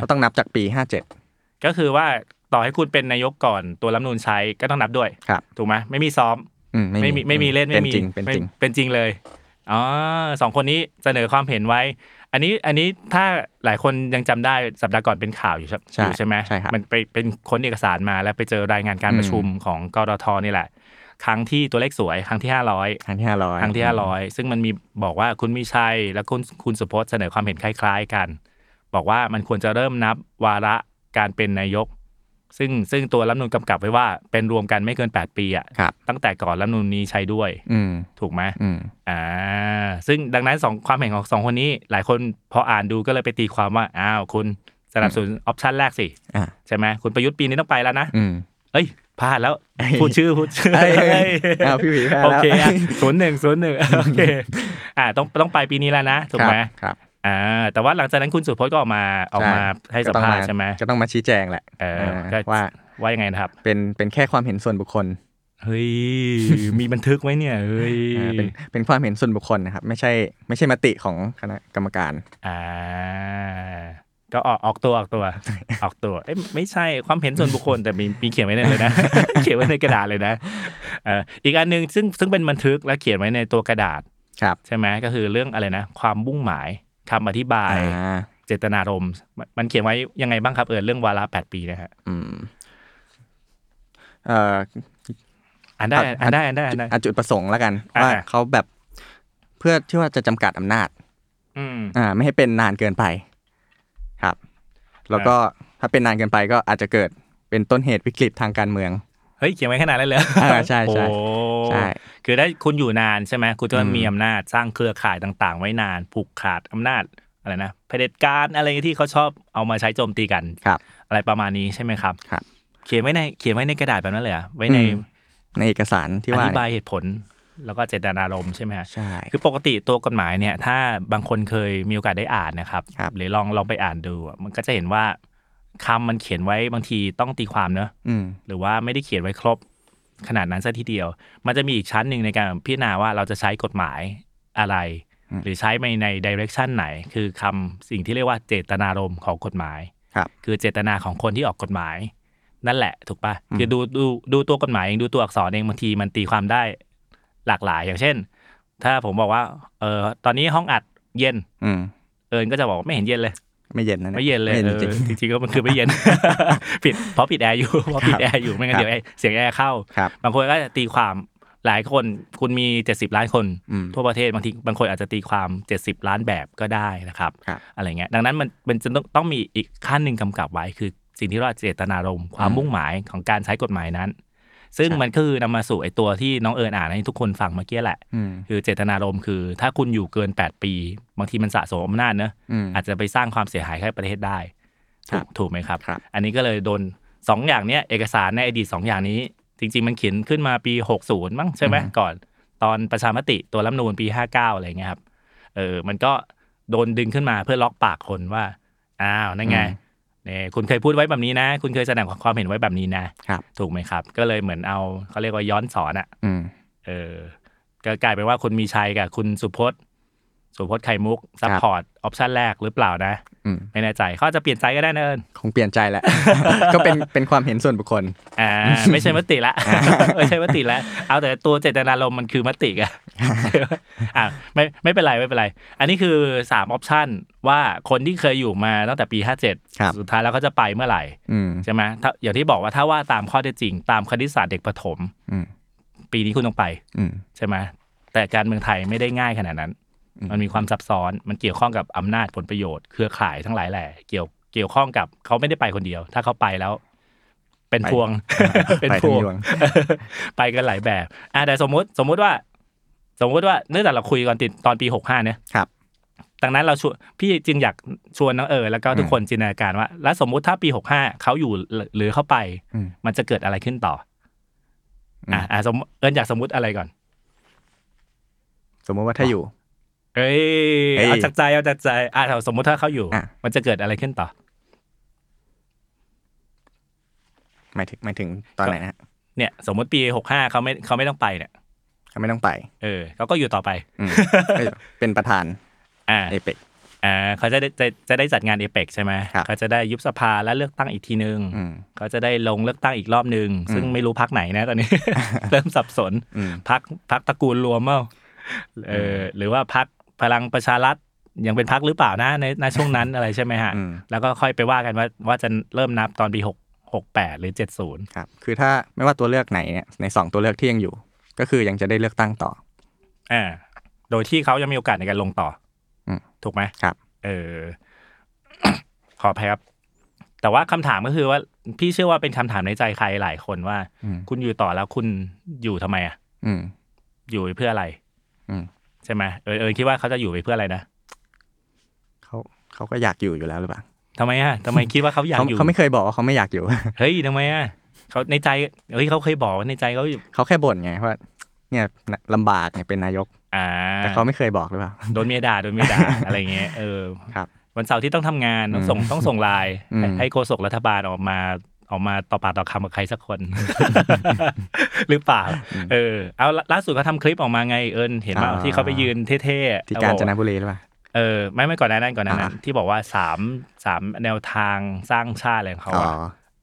เขาต้องนับจากปีห้าเจ็ดก็คือว่าต่อให้คุณเป็นนายกก่อนตัวรัฐธรรมนูญใช้ก็ต้องนับด้วยครับถูกไหมไม่มีซ้อมอืมไม่มีไม่มีเล่นเป็ไม่นมีจริงเป็นจริงไม่เป็นจริงเลยอ๋อสองคนนี้เสนอความเห็นไว้ อันนี้อันนี้ถ้าหลายคนยังจำได้สัปดาห์ก่อนเป็นข่าวอยู่ใช่ใช่อยู่ใช่ไหมใช่ครับมันไปเป็นค้นเอกสารมาแล้วไปเจอรายงานการอืมประชุมของกรทนี่แหละ ครั้งที่ตัวเลขสวยครั้งที่ห้าร้อยครั้งที่ห้าร้อยครั้งที่ห้าร้อยซึ่งมันมีบอกว่าคุณมีชัยและคุณคุณสุพจน์เสนอความเห็นคล้าย ๆ กัน บอกว่ามันควรจะเริ่มนับวาระการเป็นนายก ซึ่งซึ่งตัวรัฐธรรมนูญกำกับไว้ว่าเป็นรวมกันไม่เกิน 8 ปีอะครับตั้งแต่ก่อนรัฐธรรมนูญนี้ใช้ด้วยอืมถูกไหมอืมอ่าซึ่งดังนั้นสองความเห็นของสองคนนี้ หลายคนพออ่านดูก็เลยไปตีความว่าอ้าวคุณสนับสนุนออปชันแรกสิอ่าใช่ไหมคุณประยุทธ์ปีนี้ต้องไปแล้วนะอืมเอ้ย พลาดแล้วเอ้ยพูดชื่อพูดชื่อเอ้ยเอ้ยอ้าวพี่หวีพลาดโอแล้วเคอะศูนย์หนึ่งศูนย์หนึ่งโอเคอ่าต้องต้องไปปีนี้แล้วนะถูกไหมครับครับอ่าแต่ว่าหลังจากนั้นคุณสุพจน์ก็ออกมาออกมาให้สัมภาษณ์ใช่ไหมก็ต้องมาชี้แจงแหละเออเออก็ว่าว่ายังไงนะครับ เป็นเป็นแค่ความเห็นส่วนบุคคลเฮ้ยมีบันทึกไว้เนี่ยเฮ้ยอ่าเป็นเป็นความเห็นส่วนบุคคลนะครับ ไม่ใช่ ไม่ใช่มติของคณะกรรมการอ่า ก็ออกออกตัวออกตัว ออกตัว เอ้ยไม่ใช่ความเห็นส่วนบุคคลแต่มีมีเขียนไว้ในเลยนะ เขียนไว้ในกระดาษเลยนะเอ่ออีกอันหนึ่งซึ่งซึ่งเป็นบันทึกและเขียนไว้ในตัวกระดาษครับ ใช่ไหมก็คือเรื่องอะไรนะ ความมุ่งหมายคำอธิบายอ่าเจตนารมณ์มันมันเขียนไว้ยังไงบ้างครับเออเรื่องวาระแปดปีนะฮะอืมเอ่ออ่านได้อะอ่านได้อ่านได้อ่านได้อะจุดประสงค์แล้วกันอ่าว่าเขาแบบเพื่อที่ว่าจะจำกัดอำนาจ อืมอ่า ไม่ให้เป็นนานเกินไปครับ แล้วก็ถ้าเป็นนานเกินไปก็อาจจะเกิดเป็นต้นเหตุวิกฤตทางการเมืองเฮ้ยเขียนไว้ขนาดนั้นเลยอ่าใช่ใช่โอ้ใช่ คือได้คุณอยู่นานใช่ไหมคุณจะอืมมีอำนาจสร้างเครือข่ายต่าง ๆ ไว้นาน ผูกขาดอำนาจอะไรนะเผด็จการอะไรที่เขาชอบเอามาใช้โจมตีกันครับ อะไรประมาณนี้ใช่ไหมครับครับ เขียนไว้ในเขียนไว้ในกระดาษแบบนั้นเลยเหรอไว้ในอืมในเอกสารที่อว่าธิบายเหตุผล แล้วก็เจตนารมณ์ใช่ไหมฮะใช่คือปกติตัวกฎหมายเนี่ย ถ้าบางคนเคยมีโอกาสได้อ่านนะครับครับหรือลองลองไปอ่านดูอะมันก็จะเห็นว่าคำมันเขียนไว้บางทีต้องตีความเนอะอืมหรือว่าไม่ได้เขียนไว้ครบขนาดนั้นซะทีเดียว มันจะมีอีกชั้นหนึ่งในการพิจารณาว่าเราจะใช้กฎหมายอะไรอืมหรือใช้ไปในดิเรกชันไหน คือคำสิ่งที่เรียกว่าเจตนารมณ์ของกฎหมายครับคือเจตนาของคนที่ออกกฎหมาย นั่นแหละ ถูกปะอืมคือดูดูดูตัวกฎหมายเองดูตัวอักษรเองบางทีมันตีความได้ หลากหลาย อย่างเช่น ถ้าผมบอกว่า เออตอนนี้ห้องอัดเย็น อืมเอิญก็จะบอกว่าไม่เห็นเย็นเลย ไม่เย็นนะไม่เย็นเลยไม่เอจริงอจริงๆก็มันคือไม่เย็นปิดเพราะปิดแอร์อยู่เพราะปิดแอร์อยู่ไม่งั้นเดี๋ยวเสียงแอร์เข้าครับบางคนก็จะตีความหลายคนคุณมี 70 ล้านคนอืมทั่วประเทศบางทีบางคนอาจจะตีความ 70 ล้านแบบก็ได้นะครับครับอะไรเงี้ยดังนั้นมันมันจะต้องต้องมีอีกขั้นหนึ่งกำกับไว้คือสิ่งที่เรียกว่าเจตนารมณ์ความอืมมุ่งหมายของการใช้กฎหมายนั้น ซึ่งใช่มันก็คือนำมาสู่ไอ้ตัวที่น้องเอิญอ่านให้ทุกคนฟังเมื่อกี้แหละอืมคือเจตนารมณ์คือ ถ้าคุณอยู่เกิน 8 ปี บางทีมันสะสมอำนาจเนอะอืมอาจจะไปสร้างความเสียหายให้ประเทศได้ครัถูบกถูกไหมครับครับ อันนี้ก็เลยโดนสองอย่างเนี้ยเอกสารในอดีตสองอย่างนี้ จริง ๆ มันเขียนขึ้นมาปี 60 มั้งใช่ไหมก่อน ตอนประชามติตัวรัฐธรรมนูญปี 59 อะไรเงี้ยครับเออมันก็โดนดึงขึ้นมาเพื่อล็อกปากคนว่าอ้าวนั่นไงอืม เนี่ยคุณเคยพูดไว้แบบนี้นะ คุณเคยแสดงความเห็นไว้แบบนี้นะครับถูกไหมครับ ก็เลยเหมือนเอาเขาเรียกว่าย้อนสอนอะอืมเออก็กลายเป็นว่าคุณมีชัยกับคุณสุพจน์ สุพจน์ไข่มุก support option แรกหรือเปล่านะอืมไม่แน่ใจเขาอาจจะเปลี่ยนใจก็ได้นะเอิญคงเปลี่ยนใจแหละ ก็เป็นเป็นความเห็นส่วนบุคคลอ่าไม่ใช่มติละไม่ใช่มติละเอาแต่ตัวเจตนารมณ์มันคือมติอะอ่าไม่ไม่เป็นไรไม่เป็นไร อันนี้คือสาม option ว่าคนที่เคยอยู่มาตั้งแต่ปีครับ57 สุดท้ายแล้วเขาจะไปเมื่อไหร่อืมใช่ไหมถ้าอย่างที่บอกว่าถ้าว่าตามข้อเท็จจริง ตามคณิตศาสตร์เด็กประถมอืมปีนี้คุณต้องไปอืมใช่ไหมแต่การเมืองไทยไม่ได้ง่ายขนาดนั้นอื มมันมีความซับซ้อนมันเกี่ยวข้องกับอำนาจผลประโยชน์เครือข่ายทั้งหลายแหล่เกี่ยวเกี่ยวข้องกับเขาไม่ได้ไปคนเดียว ถ้าเขาไปแล้ว เป็นพวง เป็นไปพทั้งวงยวง ไปกันหลายแบบอะแต่สมมติสมมุติว่า สมมุติว่าเนื่องจากเราคุยกันติดตอนปีหกห้าเนี่ยครับดังนั้นเราชวนพี่จึงอยากชวนน้องเออแล้วก็ทุกคนจินตนาการว่า แล้วสมมุติถ้าปีหกห้าเขาอยู่หรือเขาไปอืมมันจะเกิดอะไรขึ้นต่ออมอะอะสมมุติเอิญอยากสมมุติอะไรก่อน สมมติว่าถ้าอยู่ เอ้ยเอ้ยเอาจากใจเอาจากใจอะถ้าสมมุติถ้าเขาอยู่ อะ มันจะเกิดอะไรขึ้นต่อ หมายถึงหมายถึงตอนไหนนะฮะเนี่ย สมมติปีหกห้าเขาไม่เขาไม่ต้องไปเนี่ยเขาไม่ต้องไปเออเขาก็อยู่ต่อไป อืมก็เป็นประธานอ่า เอเปก อ่าเขาจะได้จะจะได้จัดงานเอเปกใช่ไหมครับเขาจะได้ยุบสภาและเลือกตั้งอีกทีนึงอืมเขาจะได้ลงเลือกตั้งอีกรอบหนึ่งซึ่งอืมไม่รู้พักไหนนะตอนนี้ เริ่มสับสนอืม พักพักตระกูลรวมเปล่าเออหรือว่าพัก พลังประชารัฐยังเป็นพักหรือเปล่านะในในช่วงนั้นอะไรใช่ไหมฮะอืมแล้วก็ค่อยไปว่ากันว่าว่าจะเริ่มนับตอนปีหกหกแปดหรือเจ็ดศูนย์ครับคือถ้าไม่ว่าตัวเลือกไหนเนี่ยในสองตัวเลือกที่ยังอยู่ ก็คือยังจะได้เลือกตั้งต่ออ่าโดยที่เขายังมีโอกาสในการลงต่ออมถูกไหมครับ เออขออภัยครับ แต่ว่าคำถามก็คือว่า พี่เชื่อว่าเป็นคำถามในใจใครหลายคนว่าอืมคุณอยู่ต่อแล้วคุณอยู่ทำไมอะอืมอยู่ไปเพื่ออะไร อืม ใช่ไหมเออเออคิดว่าเขาจะอยู่ไปเพื่ออะไรนะเขาเขาก็อยากอยู่อยู่แล้วหรือเปล่าทำไมอะทำไมคิดว่าเขาอยากเขาอยู่เขาไม่เคยบอกว่าเขาไม่อยากอยู่เฮ้ยทำไมอะเขาในใจเฮ้ยเขาเคยบอกว่าในใจเขาอยู่เขาแค่บ่นไงว่าเนี่ยลำบากเนี่ยเป็นนายกอ่าแต่เขาไม่เคยบอกหรือเปล่าโดนเมียด่าโดนเมียด่าอะไรเงี้ยเออครับวันเสาร์ที่ต้องทำงานต้องส่งอืมต้องส่งไลน์อืมให้ให้โฆษกรัฐบาลออกมา ออกมาต่อปากต่อคำกับใครสักคน หรือเปล่า เออเอาล่าล่าสุดเขาทำคลิปออกมาไงเอิญเห็นเปล่าอ่าที่เขาไปยืนเท่ๆที่กาญจนเอบุรีหรือเปล่าเออไม่ไม่ก่อนหน้านั้นก่อนหน้านั้นอ่าที่บอกว่าสามสามแนวทางสร้างชาติอะไรของเขาอ๋ออะ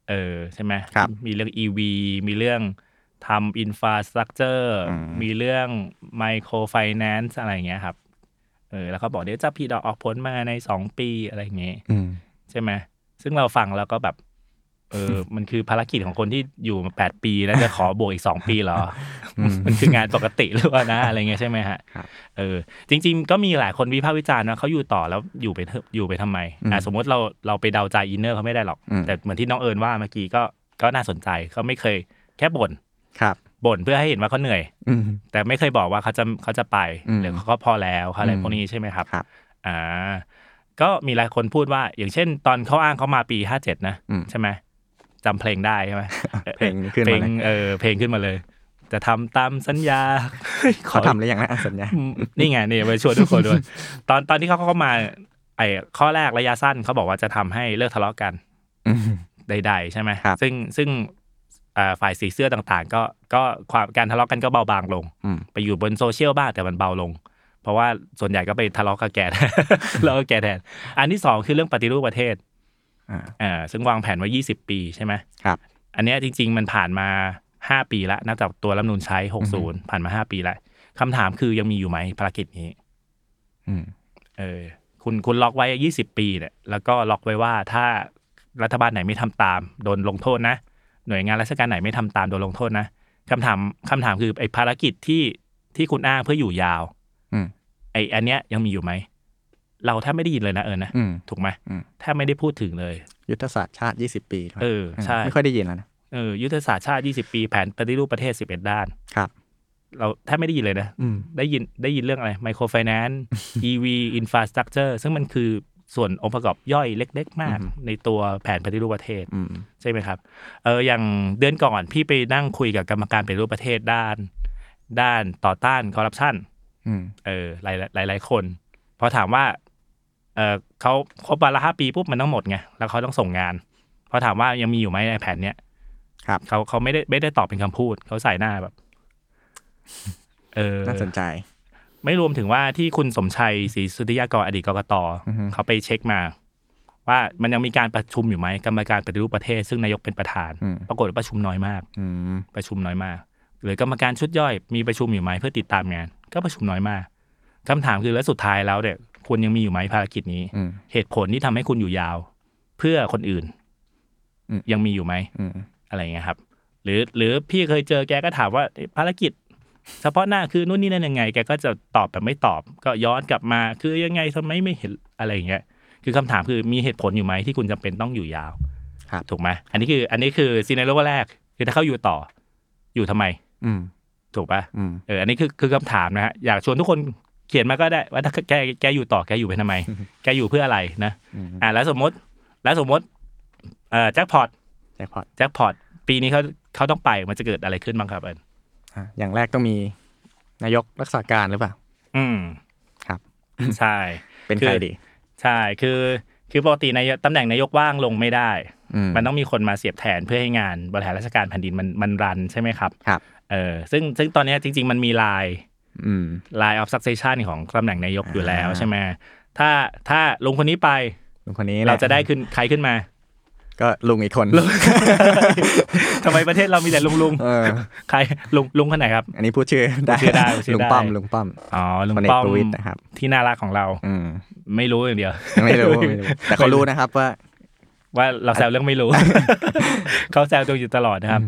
เออใช่ไหมครับมีเรื่อง EV มีเรื่องทำ infrastructure อืมมีเรื่อง microfinance อะไรอย่างเงี้ยครับเออแล้วเขาบอกเดี๋ยวจะผลิดอกออกผลมาในสองปีอะไรอย่างเงี้ยอืมใช่ไหมซึ่งเราฟังแล้วก็แบบ เออมันคือภารกิจของคนที่อยู่มาแปดปีแล้วจะขอบวกอีกสองปีเหรออืมมันคืองานปกติหรือว่านะอะไรเงี้ยใช่ไหมฮะครับเออจริง ๆ ก็มีหลายคนวิพากษ์วิจารณ์นะเขาอยู่ต่อแล้วอยู่ไปเถอะอยู่ไปทำไมอ่าสมมติเราเราไปเดาใจอินเนอร์เขาไม่ได้หรอกอืมแต่เหมือนที่น้องเอิญว่าเมื่อกี้ก็ก็น่าสนใจเขาไม่เคยแค่บ่นครับบ่นเพื่อให้เห็นว่าเขาเหนื่อยอืมแต่ไม่เคยบอกว่าเขาจะเขาจะไปอืมหรือเขาก็พอแล้วอะไรอืมพวกนี้ใช่ไหมครับครับอ่าก็มีหลายคนพูดว่า อย่างเช่น ตอนเขาอ้างเขามาปีห้าเจ็ดนะอืมใช่ไหม จำเพลงได้ใช่ไหมเพลงนี้ขึ้นเพลมางเลยเออเพลงขึ้นมาเลย จะทำตามสัญญาเขาทำหรือยังนะสัญญาอืมนี่ไงนี่ไปชวนทุกคนด้วยตอนตอนที่เขาเข้ามา ไอ้ข้อแรกระยะสั้นเขาบอกว่าจะทำให้เลิกทะเลาะกันอืมใด ๆ ใช่ไหมครับซึ่งซึ่งอ่าฝ่ายสีเสื้อต่างๆ ก็ก็ความการทะเลาะกันก็เบาบางลงอืมไปอยู่บนโซเชียลบ้างแต่มันเบาลง เพราะว่าส่วนใหญ่ก็ไปทะเลาะกับแกแทนทะเลาะกับแกแทน อันที่สองคือเรื่องปฏิรูปประเทศ อ่าอ่าซึ่งวางแผนไว้ 20 ปีใช่ไหมครับ อันเนี้ยจริง ๆ มันผ่านมา 5 ปีแล้วนับจากตัวรัฐธรรมนูญใช้ 60 ผ่านมา 5 ปีแล้วคำถามคือยังมีอยู่ไหมภารกิจนี้อืมเออคคุณคุณล็อกไว้ยี่สิบปีเนี่ยแล้วก็ล็อกไว้ว่าถ้ารัฐบาลไหนไม่ทำตาม โดนลงโทษนะ หน่วยงานราชการไหนไม่ทำตามโดนลงโทษนะคำถามคำถามคือไอ้ภารกิจที่ที่คุณอ้างเพื่ออยู่ยาว อืมไอ้อันเนี้ยยังมีอยู่ไหม เราแทบไม่ได้ยินเลยนะเออนะอืมถูกไหมอืมแทบไม่ได้พูดถึงเลย ยุทธศาสตร์ชาติ 20 ปีเออใช่ไม่ค่อยได้ยินแล้วนะเออยุทธศาสตร์ชาติ 20 ปีแผนปฏิรูปประเทศ 11 ด้านครับเราแทบไม่ได้ยินเลยนะอืมได้ยินได้ยินเรื่องอะไรไมโครไฟแนนซ์ EV infrastructure ซึ่งมันคือส่วนองค์ประกอบย่อยเล็ก ๆ มาก ในตัวแผนปฏิรูปประเทศอืมใช่ไหมครับเอออย่างเดือนก่อนพี่ไปนั่งคุยกับกรรมการปฏิรูปประเทศด้าน ด้านต่อต้านคอร์รัปชันอืมเออหลายหลายหลายคนพอถามว่า เออเขาครบวันละห้าปีปุ๊บมันต้องหมดไงแล้วเขาต้องส่งงานพอถามว่ายังมีอยู่ไหมในแผนเนี้ยครับเขาเขาไม่ได้ไม่ได้ตอบเป็นคำพูดเขาใส่หน้าแบบ เออน่าสนใจ ไม่รวมถึงว่าที่คุณสมชัยศรีสุทธิยากรอดีตกกตอือฮึเขาไปเช็คมา ว่ามันยังมีการประชุมอยู่ไหมกรรมการปฏิรูปประเทศซึ่งนายกเป็นประธานอืมปรากฏว่าประชุมน้อยมาก อืมประชุมน้อยมาก หรือกรรมการชุดย่อยมีประชุมอยู่ไหมเพื่อติดตามงาน ก็ประชุมน้อยมากคำถามคือแล้วสุดท้ายแล้วเนี่ย คุณยังมีอยู่ไหมภารกิจนี้อืมเหตุผลที่ทำให้คุณอยู่ยาว เพื่อคนอื่นอืมยังมีอยู่ไหมอืมอะไรเงี้ยครับ หรือหรือพี่เคยเจอแกก็ถามว่าเอ๊ะภารกิจ เฉพาะหน้าคือนู่นนี่นั่นยังไง แกก็จะตอบแบบไม่ตอบ ก็ย้อนกลับมาคือยังไงทำไมไม่เห็นอะไรอย่างเงี้ย คือคำถามคือมีเหตุผลอยู่ไหมที่คุณจำเป็นต้องอยู่ยาวครับถูกไหมอันนี้คือ อันนี้คือซีเนโรแรก คือถ้าเขาอยู่ต่อ อยู่ทำไม อืมถูกปะอืมเอออันนี้คือคือคำถามนะฮะอยากชวนทุกคน เขียนมาก็ได้ว่าถ้าแกแกอยู่ต่อแกอยู่ไปทำไม แกอยู่เพื่ออะไรนะอืมอ่าแล้วสมมติ แล้วสมมติเอ่อแจ็คพอตแจ็คพอตแจ็คพอตปีนี้เขาเขาต้องไปมันจะเกิดอะไรขึ้นบ้างครับเอิญอะอย่างแรกต้องมีนายกรักษาการหรือเปล่า อืมครับ ใช่ เป็นใครคือดี ใช่คือ คือปกตินายกตำแหน่งนายกว่างลงไม่ได้อืมมันต้องมีคนมาเสียบแทนเพื่อให้งานบริหารราชการแผ่นดินมันมันรันใช่ไหมครับครับเออซึ่งซึ่งตอนเนี้ยจริง ๆ มันมีลาย อืม line of succession ของตำแหน่งนายกอยู่แล้วอ่าใช่ไหมถ้าถ้าลุงคนนี้ไปลุงคนนี้แหลเราจะได้ขึ้นใครขึ้นมา ก็ลุงอีกคนทำไมประเทศเรามีแต่ลุงลุงเออใครลุงลุงคนไหนครับ อันนี้พูดชื่อได้พูดชื่อได้พูดชื่อลุงได้ป้อมลุงป้อมอ๋อลุงพลเอกป้อมประวิตรนะครับ ที่น่ารักของเรา อืมไม่รู้อย่างเดียว ไม่รู้ไม่รู้แต่เขารู้นะครับว่าว่าเราแซวเรื่องไม่รู้ เขาแซวตัวอยู่ตลอดนะครับ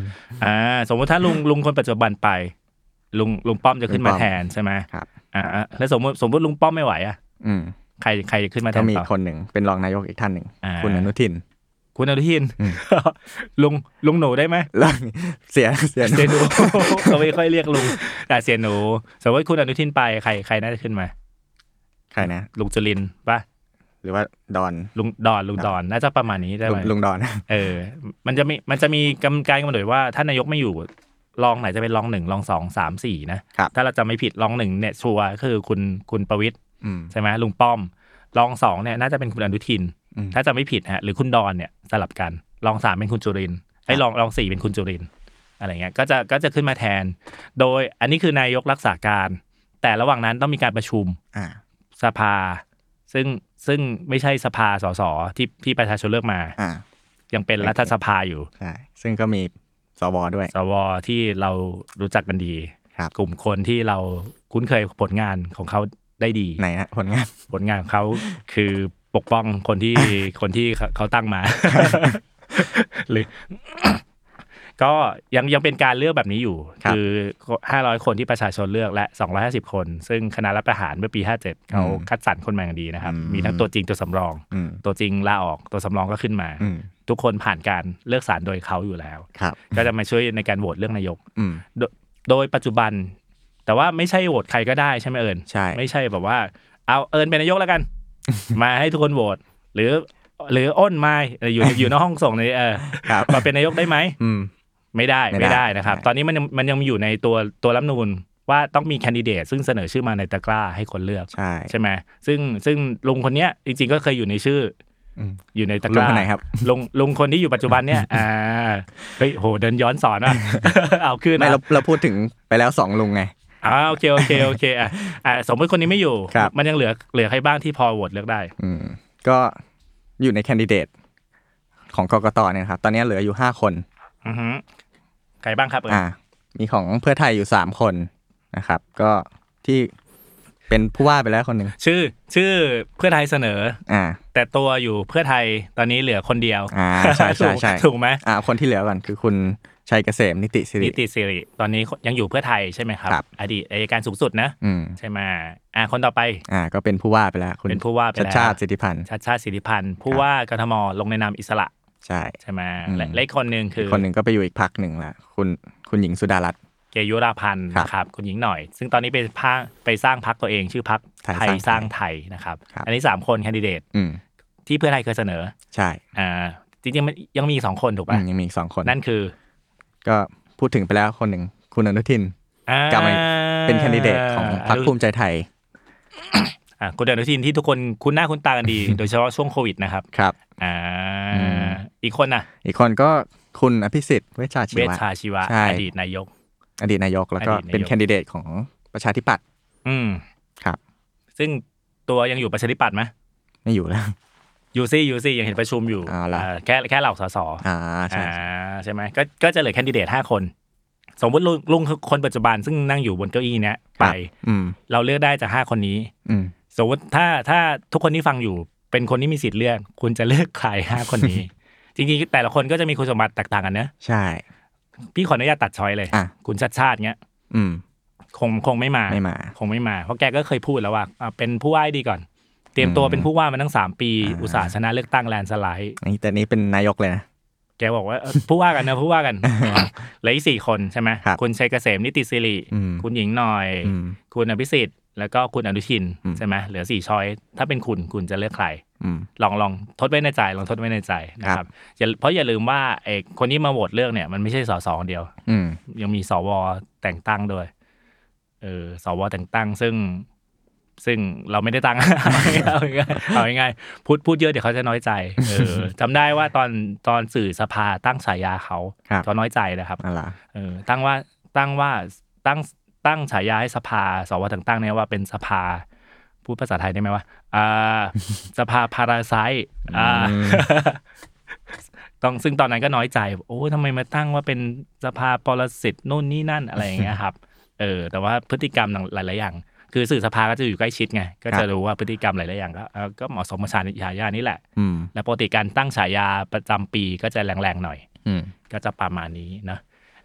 อ่า สมมติถ้าลุงลุงคนปัจจุบันไป ลุงลุงป้อมจะขึ้นมาลุงป้อมแทนใช่ไหมครับอ่าอ่าแล้วสมมติสมมติลุงป้อมไม่ไหวอะ อืมใครใครจะขึ้นมาแทก็นมีต่อคนหนึ่งเป็นรองนายกอีกท่านหนึ่งอ่าคุณอนุทิน คุณอนุทินอืมลุงลุงหนูได้ไหมแล้วเสียเสียเสียหนูเขาไม่ค่อยเรียกลุงแต่เสียหนู สมมติคุณอนุทินไปใครใครน่าจะขึ้นมา ใครนะลุงจุลินทร์ปะหรือว่าดอนลุงดอนลุงดอนน่าจะประมาณนี้ได้ลุไหงมลุงดอน เออ มันจะมีมันจะมีกำการกำหนดว่าถ้านายกไม่อยู่ รองไหนจะเป็นรองหนึ่งรองสองสามสี่นะครับถ้าเราจะไม่ผิดรองหนึ่งเนี่ยชัวร์ก็คือคุณคุณประวิตรอืมใช่ไหมลุงป้อมรองสองเนี่ยน่าจะเป็นคุณอนุทินอืมถ้าจะไม่ผิดฮะหรือคุณดอนเนี่ยสลับกันรองสามเป็นคุณจุรินทร์ไอ้ยรองรองสี่เป็นคุณจุรินทร์อะไรเงี้ยก็จะก็จะขึ้นมาแทน โดยอันนี้คือนายกรักษาการ แต่ระหว่างนั้นต้องมีการประชุมอ่าสภา ซึ่งซึ่งไม่ใช่สภาสสที่ที่ประชาชนเลือกมาอ่ายังเป็นรัฐสภาอยู่ใช่ซึ่งก็มี สวด้วย สวที่เรารู้จักกันดี ครับกลุ่มคนที่เราคุ้นเคยผลงานของเขาได้ดี ไหนฮะผลงาน ผลงานของเขาคือปกป้องคนที่คนที่เขาตั้งมา หรือ ก็ยังยังเป็นการเลือกแบบนี้อยู่ครับคือห้าร้อยคนที่ประชาชนเลือกและสองร้อยห้าสิบคน ซึ่งคณะรัฐประหารเมื่อปีห้าเจ็ดเขาอืมคัดสรรคนมาอย่างดีนะครับอืมมีทั้งตัวจริงตัวสำรองอืมตัวจริงลาออกตัวสำรองก็ขึ้นมาอืมทุกคนผ่านการเลือกสารโดยเขาอยู่แล้วครับก็จะมาช่วยในการโหวตเรื่องนายกอืมโดโดยปัจจุบัน แต่ว่าไม่ใช่โหวตใครก็ได้ใช่ไหมเอิญใช่ไม่ใช่แบบว่า เอาเอิญเป็นนายกแล้วกัน มาให้ทุกคนโหวตหรือหรืออ้นมาเอออยู่อยู่ในห้องส่งในเออครับมาเป็นนายกได้ไหมอืม ไม่ได้ไม่ไม่ได้ได้นะครับใช่ตอนนี้มันยังมันยังมีอยู่ในตัวตัวรัฐธรรมนูญว่าต้องมีแคนดิเดตซึ่งเสนอชื่อมาในตะกร้าให้คนเลือกใช่ใช่ไหมซึ่งซึ่งลุงคนเนี้ยจริง ๆ ก็เคยอยู่ในชื่ออมอยู่ในตะกลุงร้าคนไหนครับลุงลุงคนที่อยู่ปัจจุบันเนี่ยอ่าเฮ้ยโหเดินย้อนสอนอะเอาขึ้นไม่อะเราเราพูดถึงไปแล้วสองลุงไงอ่าโอเคโอเคโอเคอะอะสมมติคนนี้ไม่อยู่ครับมันยังเหลือเหลือใครบ้างที่พอโหวตเลือกได้ อืมก็อยู่ในแคนดิเดตของกกตเนี่ยนะครับ ตอนนี้เหลืออยู่ห้าคนอือฮึ ใครบ้างครับเอิญอ่ามีของเพื่อไทยอยู่สามคนนะครับ ก็ที่เป็นผู้ว่าไปแล้วคนหนึ่งชื่อ ชื่อเพื่อไทยเสนอ อ่า แต่ตัวอยู่เพื่อไทยตอนนี้เหลือคนเดียว อ่าใช่ใช่ใช่ถูกถูกไหมอ่า คนที่เหลือก่อนคือคุณชัยเกษมนิติสิรินิติสิริตอนนี้ยังอยู่เพื่อไทยใช่ไหมครับครับอดีตอายการสูงสุดนะอืมใช่ไหมอ่าคนต่อไป อ่า ก็เป็นผู้ว่าไปแล้วคุณเป็นผู้ว่าไปแล้วชาติชาติสิทธิพันธ์ชาติชาติสิทธิพันธ์ผู้ว่ากทมลงในนามอิสระ ใช่ใช่ไหมอืมและและอีกคนหนึ่งคือคนหนึ่งก็ไปอยู่อีกพักหนึ่งละคุณคุณหญิงสุดารัตน์เกยุราพันธ์ครับนะครับคุณหญิงหน่อย ซึ่งตอนนี้ไปพาไปสร้างพักตัวเองชื่อพักไทยไทยสสร้าร้างงไทไทยยนะครับครับ อันนี้สามคนแคนดิเดตอืมที่เพื่อไทยเคยเสนอ ใช่อ่าจริงๆมันยังมีอีกสองคนถูกอืป่ะมยังมีอีกสองคนนั่นคือ ก็พูดถึงไปแล้วคนหนึ่งคุณอนุทินอ่ากลับมาเป็นแคนดิเดตของพรรคภูมิใจไทย อ่าคุณอนุทินที่ทุกคนคุ้นหน้าคุ้นตากันดี โดยเฉพาะช่วงโควิดนะครับครับอ่าอืมอีกคนน่ะ อีกคนก็คุณอภิสิทธิ์เวชชาชีเวชวะชาชีวะใช่อดีตนายก อดีตนายกแล้วก็อดีตนายกเป็นแคนดิเดตของประชาธิปัตย์อืมครับ ซึ่งตัวยังอยู่ประชาธิปัตย์ไหมไม่อยู่แล้วอยู่ซี่อยู่ซี่ยังเห็นประชุมอยู่อ่าเหรออ่าแค่แค่เหล่าสสอ่าใช่อ่าใช่ไหมก็ก็จะเหลือแคนดิเดตห้าคน สมมติลุงลุงคือคนปัจจุบันซึ่งนั่งอยู่บนเก้าอี้เนี้ยไปอืมเราเลือกได้จากห้าคนนี้อืม สมมติถ้าถ้าทุกคนที่ฟังอยู่ เป็นคนที่มีสิทธิ์เลือก คุณจะเลือกใครห้าคนนี้ จริงๆแต่ละคนก็จะมีคุณสมบัติแตกต่างกันเนอะใช่ พี่ขออนุญาตตัดช้อยเลยอะ คุณชาติชาติเนี้ย อืม คงคงไม่มาไม่มา คงไม่มา เพราะแกก็เคยพูดแล้วว่าอะเป็นผู้ว่าให้ดีก่อน เตรียมตัวอืมเป็นผู้ว่ามาตั้งสามปีอ่าอุตสาห์ชนะเลือกตั้งแลนด์สไลด์นี่แต่นี้เป็นนายกเลยนะ แกบอกว่าเออผู้ว่ากันนะผู้ว่ากันเหลืออีกสี่คนใช่ไหมครับคุณชัยเกษมนิติสิริ อืมคุณหญิงหน่อย อืม คุณอภิสิทธิ์แล้วก็คุณอนุทินอืมใช่ไหมเหลือสี่ช้อยถ้าเป็นคุณคุณจะเลือกใครอืมลองลองทดไว้ในใจลองทดไว้ในใจนะคครัรับบอย่าเพราะอย่าลืมว่าเอกคนที่มาโหวตเลือกเนี่ยมันไม่ใช่สสคนเดียวอืมยังมีสวแต่งตั้งด้วยเออสวแต่งตั้ง ซึ่งซึ่งเราไม่ได้ตั้งเอาง่ายๆเอาง่ายๆพูดพูดเยอะเดี๋ยวเขาจะน้อยใจ เออจำได้ว่าตอนตอนสื่อสภาตั้งฉายาเขาครับเขาน้อยใจนะครับอะไรเออตั้งว่าตั้งว่าตั้ง ตั้งฉายาให้สภาสวแต่งตั้งเนี่ยว่าเป็นสภาพูดภาษาไทยได้ไหมว่าอ่าสภาพาราไซต์อ่าต้องซึ่งตอนนั้นก็น้อยใจ โอ้ทำไมมาตั้งว่าเป็นสภาปรสิตนู่นนี่นั่นอะไรอย่างเงี้ยครับ เออ แต่ว่าพฤติกรรมหลายๆอย่าง คือสื่อสภาก็จะอยู่ใกล้ชิดไง ก็จะรู้ว่าพฤติกรรมหลายๆอย่างก็เออก็เหมาะสมกับฉายานี่แหละอืมและปกติการตั้งฉายาประจำปีก็จะแรงๆหน่อยอืมก็จะประมาณนี้นะ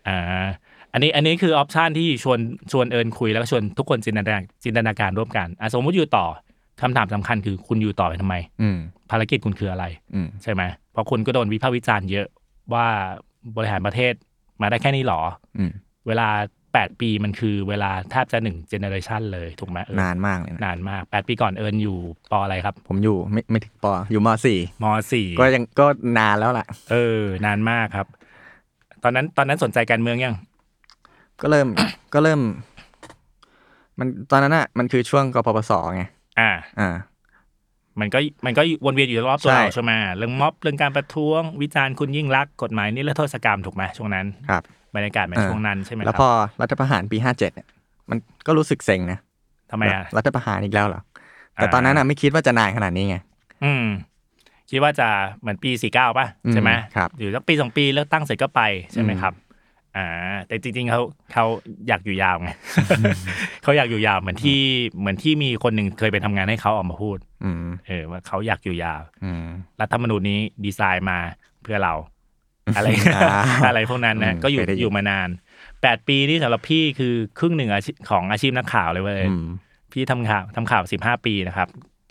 อ่า อันนี้อันนี้คือออปชันที่ชวนชวนเอิญคุยแล้วก็ชวนทุกคนจินตนาจินตนาการร่วมกันอะสมมติอยู่ต่อคำถามสำคัญคือคุณอยู่ต่อไปทำไม อืมภารกิจคุณคืออะไรอืมใช่ไหมเพราะคุณก็โดนวิพากษ์วิจารณ์เยอะว่าบริหารประเทศมาได้แค่นี้หรออืมเวลา 8 ปีมันคือเวลาแทบจะหนึ่ง generation เลยถูกไหมเอิญนานมากเลยนะนานมาก 8 ปีก่อนเอิญอยู่ปออะไรครับ ผมอยู่ไม่ไม่ถึงปออยู่มสี่มสี่ก็ยังก็นานแล้วล่ะ เออ นานมากครับ ตอนนั้นตอนนั้นสนใจการเมืองยัง ก็เริ่มก็เริ่ม มันตอนนั้นอะมันคือช่วงกปปสไงอ่า อ่า มันก็มันก็วนเวียนอยู่รอบตัวใช่เราใช่ไหมเรื่องม็อบเรื่องการประท้วงวิจารณ์คุณยิ่งรักษณ์กฎหมายนิรโทษกรรมถูกไหมช่วงนั้นครับบรรยากาศเป็นเออช่วงนั้นใช่ไหมคแล้รัวพอรัฐประหารปีห้าเจ็ดเนี่ยมันก็รู้สึกเซ็งนะทำไมอะรัฐประหารอีกแล้วเหรอแต่อ่าตอนนั้นอะไม่คิดว่าจะนานขนาดนี้ไงอืมคิดว่าจะเหมือนปีสี่เก้าป่ะอืมใช่ไหมครับอยู่สักปีสองปีเลือกตั้งเสร็จก็ไปใช่ไหมอืมครับ อ่าแต่จริงๆเขาเขาอยากอยู่ยาวไงเขาอยากอยู่ยาวเหมือนที่เหมือนที่มีคนหนึ่งเคยไปทำงานให้เขาออกมาพูดอืมเออว่าเขาอยากอยู่ยาวอืมรัฐธรรมนูญนี้ดีไซน์มาเพื่อเรา อะไรอ่าอะไรพวกนั้นนะอืมก็อยู่เคยได้ยินอยู่มานานแปดปีนี่สำหรับพี่คือครึ่งหนึ่งอาชีพของอาชีพนักข่าวเลยเว้ยอืมพี่ทำข่าวทำข่าวสิบห้าปีนะครับ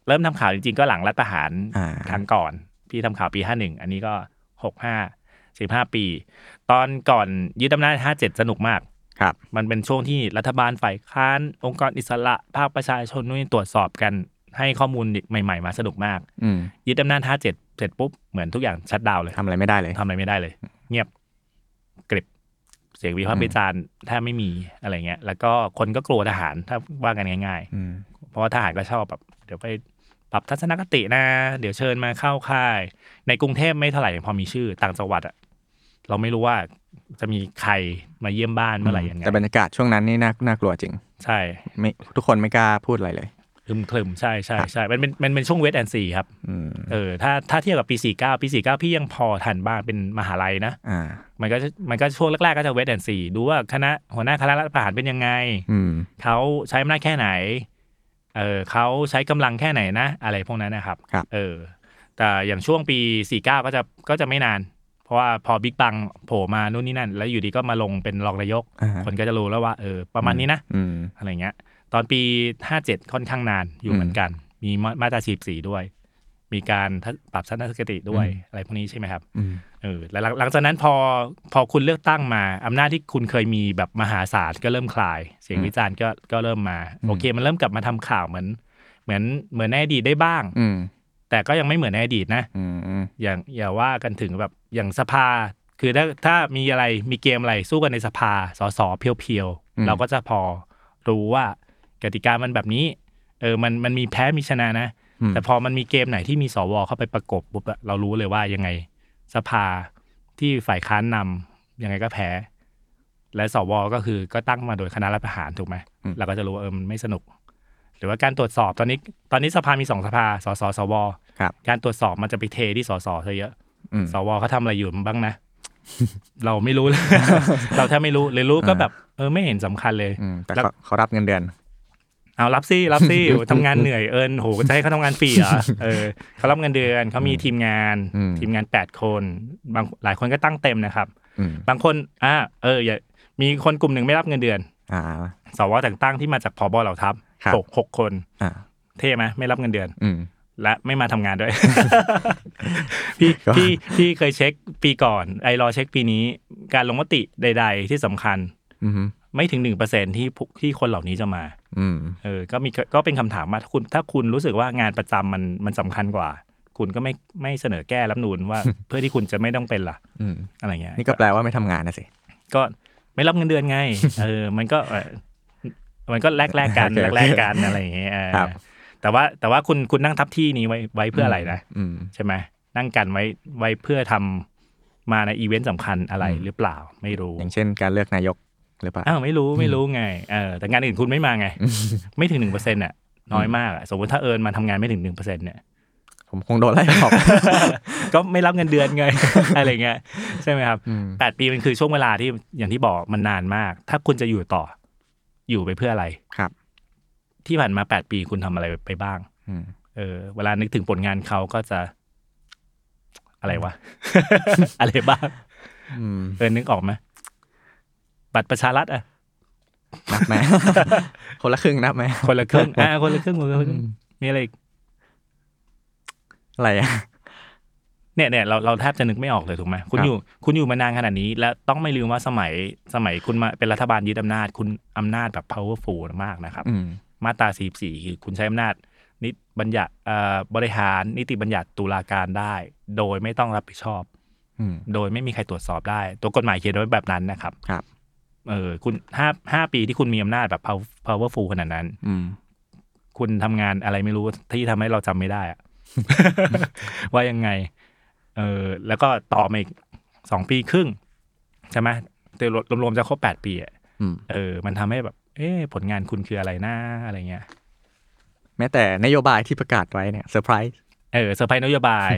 เริ่มทำข่าวจริงๆ ก็หลังรัฐประหารอ่าครั้งก่อน พี่ทำข่าวปีห้าหนึ่งอันนี้ก็หกห้า สิบห้าปี ตอนก่อนยึดอำนาจห้าเจ็ดสนุกมากครับ มันเป็นช่วงที่รัฐบาลฝ่ายค้าน องค์กรอิสระ ภาคประชาชนนู่นนตรวจสอบกันให้ข้อมูลใหม่ ๆ มาสนุกมากอืมยึดอำนาจห้าเจ็ดเสร็จปุ๊บเหมือนทุกอย่างชัดดาวน์เลยทำอะไรไม่ได้เลยทำอะไรไม่ได้เลย เงียบกริบเสียงวิพากษ์วิจารณ์แทบไม่มีอะไรเงี้ย แล้วก็คนก็กลัวทหารถ้าว่ากันง่ายอืมๆเพราะว่าทหารก็ชอบแบบเดี๋ยวไปปรับทัศนคตินะ เดี๋ยวเชิญมาเข้าค่าย ในกรุงเทพไม่เท่าไหร่พอมีชื่อต่างจังหวัดอะ เราไม่รู้ว่าจะมีใครมาเยี่ยมบ้านเมื่อไหร่ยังไงแต่บรรยากาศช่วงนั้นนี่น่าน่ากลัวจริง ใช่ไม่ทุกคนไม่กล้าพูดอะไรเลยคลึมคลึมๆใช่ใช่ใช่มันเป็นมันเป็นช่วงเวทแอนซีครับอืมเออถ้าถ้าเทียบกับปีสี่เก้าปีสี่เก้าพี่ยังพอทันบ้างเป็นมหาลัยนะอ่ามันก็จะมันก็ช่วงแรกๆก็จะเวทแอนซีดูว่าคณะหัวหน้าคณะรัฐประหารเป็นยังไงอืมเขาใช้อำนาจแค่ไหนเออเขาใช้กำลังแค่ไหนนะ อะไรพวกนั้นนะครับครับเออแต่อย่างช่วงปี 49 ก็จะก็จะไม่นานเพ ราะว่าพอบิ๊กบังโผล่มานู่นนี่นั่น แล้วอยู่ดีก็มาลงเป็นรองนายกอ่าฮะคนก็จะรู้แล้วว่าเออประมาณนี้นะอืมอะไรเงี้ย ตอนปี 57 ค่อนข้างนานอยู่อืมเหมือนกัน มีมามาตราสีสีด้วย มีการทัศปรับทัศนคติด้วยอืมอะไรพวกนี้ใช่ไหมครับอืมเออแล้วหลังหลังจากนั้นพอพอคุณเลือกตั้งมาอำนาจที่คุณเคยมีแบบมหาศาลก็เริ่มคลาย เสียงอืมวิจารณ์ก็ก็เริ่มมาอืมโอเค มันเริ่มกลับมาทำข่าวเหมือน เหมือนเหมือนในอดีตได้บ้างอืม แต่ก็ยังไม่เหมือนในอดีตนะอืมอืมอย่างอย่าว่ากันถึงแบบอย่างสภา คือถ้าถ้ามีอะไรมีเกมอะไรสู้กันในสภาสสเพียวๆเราก็จะพอรู้ว่ากติกามันแบบนี้ เออมันมันมีแพ้มีชนะนะอืมแต่พอมันมีเกมไหนที่มีสวเข้าไปประกบปุ๊บอะเรารู้เลยว่ายังไงสภาที่ฝ่ายค้านนำยังไงก็แพ้ และสวก็คือก็ตั้งมาโดยคณะรัฐประหารถูกไหมเราก็จะรู้ว่าเออมันไม่สนุก หรือว่าการตรวจสอบตอนนี้ ตอนนี้สภามีสองสภาสสสวครับ การตรวจสอบมันจะไปเทที่สสซะเยอะอืมสวเขาทำอะไรอยู่บ้างนะ เราไม่รู้เลย เราแทบไม่รู้เลยรู้ก็แบบ เออไม่เห็นสำคัญเลยอืมแต่แล้วเขาเขารับเงินเดือน เอารับซี่รับซี่ทำงานเหนื่อยเอิญโหจะให้เขาทำงานฟรีเหรอเออเขารับเงินเดือนเขามีทีมงานอืมทีมงานแปดคนบางหลายคนก็ตั้งเต็มนะครับอืมบางคนอ่าเอออย่ามีคนกลุ่มหนึ่งไม่รับเงินเดือนอ่าสวแต่งตั้งที่มาจากพบเหล่าทัพครับหกหกคนอ่าเท่ไหมไม่รับเงินเดือนอืม และไม่มาทำงานด้วย พี่ก็พี่พี่เคยเช็คปีก่อน ไอรอเช็คปีนี้ การลงมติใด ๆ ที่สำคัญอืมไม่ถึงหนึ่งเปอร์เซ็นที่ผู้ที่คนเหล่านี้จะมาอืมเออ ก็มีก็เป็นคำถามว่าถ้าคุณถ้าคุณรู้สึกว่างานประจำมันมันสำคัญกว่า คุณก็ไม่ไม่เสนอแก้รัฐธรรมนูนว่า เพื่อที่คุณจะไม่ต้องเป็นล่ะอืมอะไรเงี้ยนี่ก็แปลว่าไม่ทำงานนะสิก็ไม่รับเงินเดือนไง เออ มันก็เออมันก็แลกแลกๆกันโอเคแลกแลกๆกันอะไรอย่างเงี้ยเออครับ แต่ว่าแต่ว่าคุณคุณนั่งทับที่นี้ไว้ไว้เพื่ออะไรนะอืมใช่ไหมนั่งกันไว้ไว้เพื่อทำมาในอีเวนต์สำคัญอะไรอืมหรือเปล่าไม่รู้ อย่างเช่นการเลือกนายกหรือเปล่าอ้าวไม่รู้ไม่รู้ไงเออแต่งานอื่นคุณไม่มาไง ไม่ถึงหนึ่งเปอร์เซ็นต์อะน้อยมากอะสมมติถ้าเอิญมาทำงานไม่ถึงหนึ่งเปอร์เซ็นต์เนี่ยผมคงโดนไล่ออกก็ไม่รับเงินเดือนไงอะไรเงี้ยใช่ไหมครับอืมแปดปีมันคือช่วงเวลาที่อย่างที่บอกมันนานมาก ถ้าคุณจะอยู่ต่ออยู่ไปเพื่ออะไรครับ ที่ผ่านมาแปดปีคุณทำอะไรไปบ้างอืมเออ เวลานึกถึงผลงานเขาก็จะ อะไรวะ อะไรบ้างอืมเออนึกออกไหมบัตรประชารัฐอะนับไหมคนละครึ่งนับไหมคนละครึ่งอ่าคนละครึ่งคนละครึ่งมีอะไรอีกอะไรอะเนี่ยเนี่ยเราเราแทบจะนึกไม่ออกเลยถูกไหมคุณครับอยู่ คุณอยู่มานานขนาดนี้ แล้วต้องไม่ลืมว่าสมัยสมัยคุณมาเป็นรัฐบาลยึดอำนาจ คุณอำนาจแบบ powerful มากนะครับอื มมาตรา44คือคุณใช้อำนาจนิติบัญญัติเอ่อบริหารนิติบัญญัติตุลาการได้ โดยไม่ต้องรับผิดชอบอืมโดยไม่มีใครตรวจสอบได้ ตัวกฎหมายเขียนไว้แบบนั้นนะครับครับเออคุณห้าห้าปีที่คุณมีอำนาจแบบ power- powerful ขนาดนั้นอืมคุณทำงานอะไรไม่รู้ที่ทำให้เราจำไม่ได้อะว่ายังไง เออแล้วก็ต่อมาอีกสองปีครึ่ง ใช่ไหมแต่รวมๆจะครบแปดปีอะอืมเออ มันทำให้แบบ เอ๊ะผลงานคุณคืออะไรนะอะไรเงี้ย แม้แต่นโยบายที่ประกาศไว้เนี่ยเซอร์ไพรส์เออเซอร์ไพรส์นโยบาย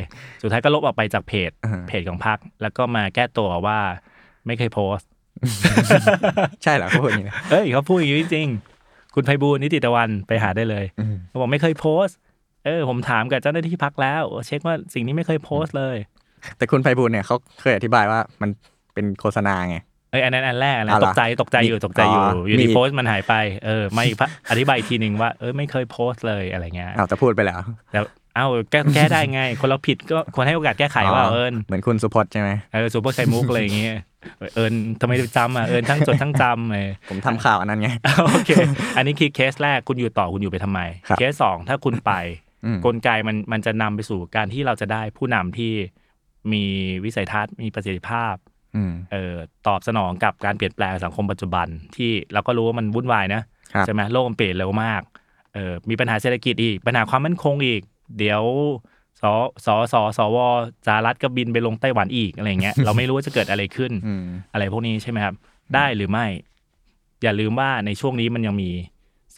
สุดท้ายก็ลบออกไปจากเพจอ่าเพจของพรรคแล้วก็มาแก้ตัวว่าไม่เคยโพสต์ใช่เหรอเขาพูดอย่างนี้นะเอ้ยเขาพูดอย่างนี้จริงๆคุณไพบูลย์นิติตะวันไปหาได้เลยอืมเขาบอกไม่เคยโพสต์เออ ผมถามกับเจ้าหน้าที่พักแล้ว เช็คว่าสิ่งนี้ไม่เคยโพสต์เลย แต่คุณไพบูลย์เนี่ยเขาเคยอธิบายว่ามันเป็นโฆษณาไงเอ้ยอันนั้นอันแรกอันนั้อ๋อนเหรตอกใจตกใจอยู่ตกใจอยู่อ๋อออยู่ดีมีโพสต์มันหายไปเออไม่พะอธิบายอีกทีหนึ่งว่าเออไม่เคยโพสต์เลยอะไรเงี้ยอ้าวแต่พูดไปแล้วแล้วเอ้าแก้แก้ได้ไง คนเราผิดก็ควรให้โอกาสแก้ไขว่าอ๋อเอิญเหมือนคุณสุพจน์ใช่ไหมเออซูเปอร์ไข่มุกอะไรอย่างเงี้ยเอิญทำไมจำอะเอิญทั้งจดทั้งจำเออผมทำข่าวอันนั้นไงโอเค อันนี้คือเคสแรกคุณอยู่ต่อคุณอยู่ไปทำไมครับเคสสองถ้าคุณไปอืมกลไกมันมันจะนำไปสู่การที่เราจะได้ผู้นำที่มีวิสัยทัศน์มีประสิทธิภาพอืม เอ่อตอบสนองกับการเปลี่ยนแปลงสังคมปัจจุบันที่เราก็รู้ว่ามันวุ่นวายนะครับใช่ไหมโลกมันเปลี่ยนเร็วมากเออมีปัญหาเศรษฐกิจอีก ปัญหาความมั่นคงอีก เดี๋ยวสสสสวสหรัฐก็บินไปลงไต้หวันอีกอะไรเงี้ยเราไม่รู้ว่าจะเกิดอะไรขึ้นอืมอะไรพวกนี้ใช่ไหมครับ ได้หรือไม่ อย่าลืมว่าในช่วงนี้มันยังมี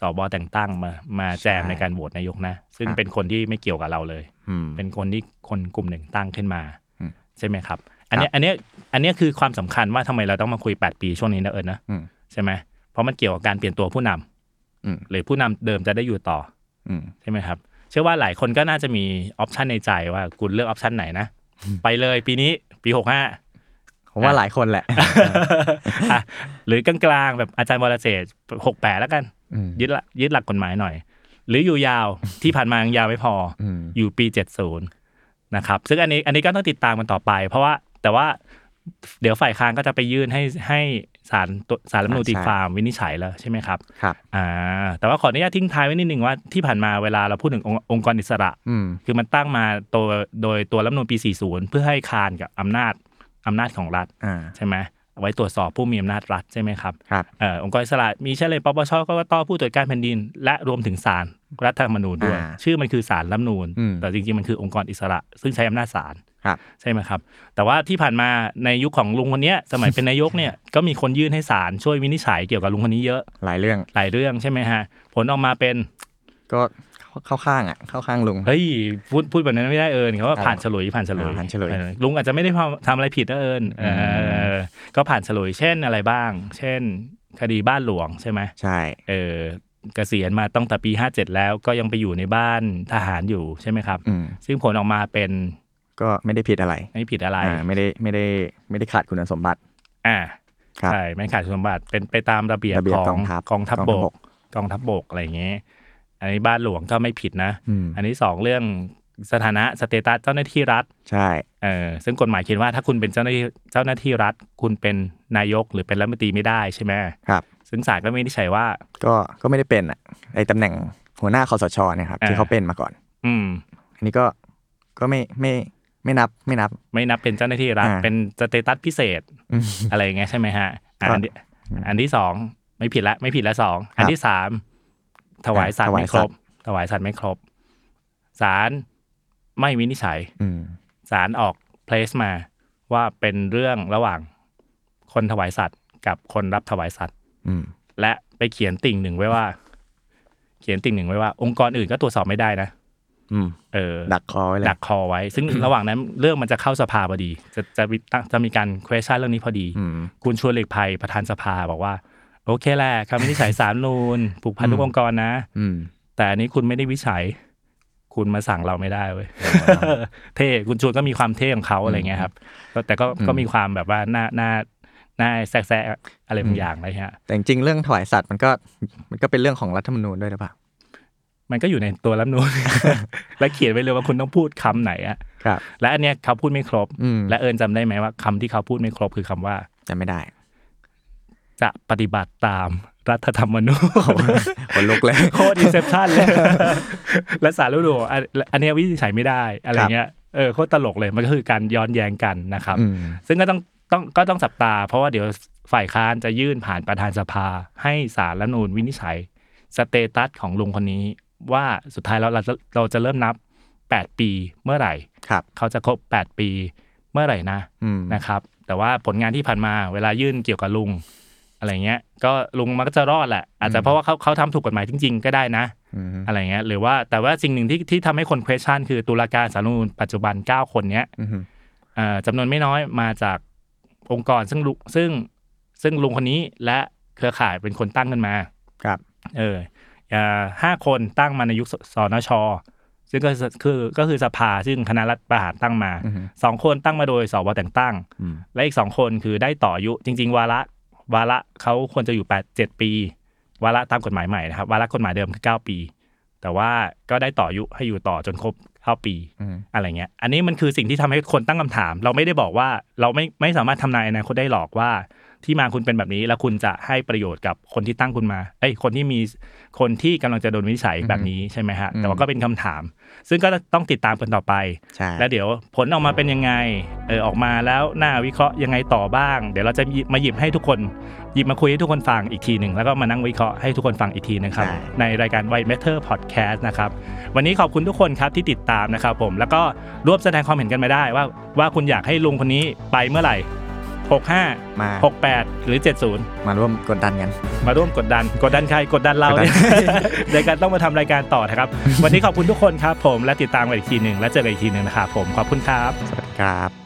สบแต่งตั้งมามาแจมใช่ในการโหวตนายกนะ ซึ่งครับเป็นคนที่ไม่เกี่ยวกับเราเลยอืมเป็นคนที่คนกลุ่มหนึ่งตั้งขึ้นมาอืมใช่ไหมครับ อันเนี้ยอันเนี้ยอันเนี้ยคือความสำคัญว่าทำไมเราต้องมาคุย 8 ปีช่วงนี้นะเอิญนะอืมใช่ไหมเพราะมันเกี่ยวกับการเปลี่ยนตัวผู้นำอืมหรือผู้นำเดิมจะได้อยู่ต่ออืมใช่ไหมครับ เชื่อว่าหลายคนก็น่าจะมีออปชันในใจว่าคุณเลือกออปชันไหนนะ ไปเลยปีนี้ปีหกห้าผมว่าหลายคนแหละ หรือกลางๆแบบอาจารย์วรเศรษหกแปดแล้วกันอืมยึดละยึดหลักกฎหมายหน่อย หรืออยู่ยาวที่ผ่านมายังยาวไม่พอออืมอยู่ปี70นะครับ ซึ่งอันนี้อันนี้ก็ต้องติดตามกันต่อไป เพราะว่า แต่ว่าเดี๋ยวฝ่ายค้านก็จะไปยื่นให้ให้ศาลตัวศาลรัฐธรรมนูญตีความวินิจฉัยแล้วใช่ไหมครับครับอ่าแต่ว่าขออนุญาตทิ้งท้ายไว้นิดนึงว่าที่ผ่านมาเวลาเราพูดถึงองค์องค์กรอิสระอืมคือมันตั้งมาตัวโดยตัวรัฐธรรมนูญปี 40 เพื่อให้คานกับอำนาจอำนาจของรัฐอ่าใช่ไหมเอาไว้ตรวจสอบผู้มีอำนาจรัฐใช่ไหมครับครับเอ่อองค์กรอิสระมีเช่นเลยปปชกกตผู้ตรวจการแผ่นดิน และรวมถึงศาลรัฐธรรมนูญด้วยอ่าชื่อมันคือศาลรัฐธรรมนูญอืมแต่จริงๆมันคือองค์กรอิสระ ซึ่งใช้อำนาจศาลครับ ใช่ไหมครับ แต่ว่าที่ผ่านมาในยุคของลุงคนเนี้ยสมัยเป็นนายกเนี่ยก็มีคนยื่นให้ศาลช่วยวินิจฉัยเกี่ยวกับลุงคนนี้เยอะหลายเรื่องหลายเรื่องใช่ไหมฮะผลออกมาเป็นก็เข้าข้างอะเข้าข้างลุงเฮ้ยพูดพูดแบบนั้นไม่ได้เอิญเขาว่าครับผ่านฉลุยผ่านฉลุยอ่าผ่านฉลุยเออลุงอาจจะไม่ได้ทำอะไรผิดนะเอิญเออก็ผ่านฉลุยเช่นอะไรบ้าง เช่น คดีบ้านหลวงใช่ไหมใช่เออเกษียณมาตั้งแต่ปี 57 แล้วก็ยังไปอยู่ในบ้านทหารอยู่ใช่ไหมครับอืมซึ่งผลออกมาเป็น ก็ไม่ได้ผิดอะไรไม่ผิดอะไรอ่าไม่ได้ไม่ได้ไม่ได้ขาดคุณสมบัติ อ่าครับใช่ไม่ขาดคุณสมบัติเป็นไปตามระเบียบระเบียบของกองทัพกองทัพกองบทัพบกกกองทัพบกอะไรอย่างเงี้ยอันนี้บ้านหลวงก็ไม่ผิดนะอืมอันที่สองเรื่องสถานะสเตตัสเจ้าหน้าที่รัฐ ใช่เออซึ่งกฎหมายเขียนว่าถ้าคุณเป็นเจ้าหน้าที่เจ้าหน้าที่รัฐ คุณเป็นนายกหรือเป็นรัฐมนตรีไม่ได้ใช่ไหมครับ ซึ่งศาลก็ไม่ได้ใช้ว่า ก็ก็ไม่ได้เป็นอะไอ้ตำแหน่งหัวหน้าคอสชเนี่ยครับอ่าที่เขาเป็นมาก่อน อืมอันนี้ก็ก็ไม่ไม่ ไม่นับไม่นับ ไม่นับเป็นเจ้าหน้าที่รัฐอ่าเป็นสเตตัสพิเศษอืมอะไรอย่างเงี้ยใช่ไหมฮะอะก็อันที่อันที่สองไม่ผิดละไม่ผิดละสองอันที่สามถวายสัตว์ถวายไม่ครสับตว์ถวายสัตว์ไม่ครบศาลไม่วินิจฉัยอืมศาลออกเพลสมาว่าเป็นเรื่องระหว่างคนถวายสัตว์ กับคนรับถวายสัตว์อืมและไปเขียนติ่งหนึ่งไว้ว่า เขียนติ่งหนึ่งไว้ว่า องค์กรอื่นก็ตรวจสอบไม่ได้นะอืม เออดักคอไว้เลยดักคอไว้ ซึ่งระหว่างนั้นเรื่องมันจะเข้าสภาพอดี จะจะมีตั้งจะมีการ question เรื่องนี้พอดีอืมคุณชวนหลีกภัยประธานสภาบอกว่า โอเคแหละคำวินิจฉัยสารนูนผูกพันทุกองค์กรนะอืมแต่อันนี้คุณไม่ได้วิจัย คุณมาสั่งเราไม่ได้เว้ยเท่คุณชวนก็มีความเท่ของเขาอะไรเงี้ยครับก็แต่ก็อืมก็มีความแบบว่าหน้าหน้าหน้าแซะๆอะไรบางอย่างอะไรเงี้ยแต่จริงๆเรื่องถวายสัตว์มันก็มันก็เป็นเรื่องของรัฐธรรมนูญด้วยหรือเปล่า มันก็อยู่ในตัวรัฐธรรมนูนและเขียนไว้เลยว่าคุณต้องพูดคำไหนอะครับและอันเนี้ยเขาพูดไม่ครบอืมและเอิญจำได้ไหมว่าคำที่เขาพูดไม่ครบคือคำว่าจำไม่ได้ จะปฏิบัติตามรัฐธรรมนูญคนลุกเลยโคตรอินเซปชันเลยและสารรู้ดูอันอันเนี้ยวินิจฉัยไม่ได้อะไรเงี้ยเออโคตรตลกเลยมันก็คือการย้อนแย้งกันนะครับอืมซึ่งก็ต้องต้องก็ต้องจับตา เพราะว่าเดี๋ยวฝ่ายค้านจะยื่นผ่านประธานสภา ให้สารรัฐธรรมนูญวินิจฉัยสเตตัสของลุงคนนี้ ว่าสุดท้ายแล้วเราจะเราจะเริ่มนับ 8 ปีเมื่อไหร่ครับเขาจะครบ 8 ปีเมื่อไหร่นะอืมนะครับ แต่ว่าผลงานที่ผ่านมาเวลายื่นเกี่ยวกับลุงอะไรเงี้ย ก็ลุงมันก็จะรอดแหละ อาจจะเพราะว่าเขาเขาทำถูกกฎหมายจริง ๆ ก็ได้นะอืมอะไรเงี้ย หรือว่าแต่ว่าสิ่งหนึ่งที่ที่ทำให้คน question คือตุลาการสารรัฐธรรมนูญปัจจุบัน 9 คนเนี้ยอืมเอ่อจำนวนไม่น้อยมาจากองค์กรซึ่งลุซึ่งซึ่งลุงคนนี้และเครือข่ายเป็นคนตั้งขึ้นมา ครับ เออเอ่อ ห้าคนตั้งมาในยุคสสนชซึ่งก็คือคือก็คือสภาซึ่งคณะรัฐประหารตั้งมาอืมสองคนตั้งมาโดยสวแต่งตั้งอืมและอีกสองคนคือได้ต่ออายุจริง ๆ วาระวาระเขาควรจะอยู่แปดเจ็ดปี วาระตามกฎหมายใหม่นะครับ วาระกฎหมายเดิมคือเก้าปี แต่ว่าก็ได้ต่ออายุให้อยู่ต่อจนครบเก้าปีอืมอะไรเงี้ย อันนี้มันคือสิ่งที่ทำให้คนตั้งคำถาม เราไม่ได้บอกว่าเราไม่ไม่สามารถทำนายอนาคตได้หรอกว่า ที่มาคุณเป็นแบบนี้ แล้วคุณจะให้ประโยชน์กับคนที่ตั้งคุณมาเอ้ยคนที่มีคนที่กำลังจะโดนวินิจฉัยแบบนี้ใช่ไหมฮะแต่ว่าก็เป็นคำถาม ซึ่งก็ต้องติดตามกันต่อไปใช่แล้วเดี๋ยวผลออกมาเป็นยังไงเออออกมาแล้วน่าวิเคราะห์ยังไงต่อบ้าง เดี๋ยวเราจะหยิบมาหยิบให้ทุกคนหยิบมาคุยให้ทุกคนฟังอีกทีหนึ่งแล้วก็มานั่งวิเคราะห์ให้ทุกคนฟังอีกทีหนึงครับในรายการ White Matter Podcast นะครับวันนี้ขอบคุณทุกคนครับที่ติดตามนะครับผมแล้วก็ร่วมแสดงความเห็นกันมาได้ว่าว่าคุณอยากให้ลุงคนนี้ไปเมื่อไหร่ 65 มา 68 หรือ 70 มาร่วมกดดันกัน มาร่วมกดดัน กดดันใคร กดดันเรากดดันเนี่ยในการต้องมาทำรายการต่อนะครับ วันนี้ขอบคุณทุกคนครับผม และติดตามกันอีกทีหนึ่งและเจอกันอีกทีหนึ่งนะครับผม ขอบคุณครับ สวัสดีครับ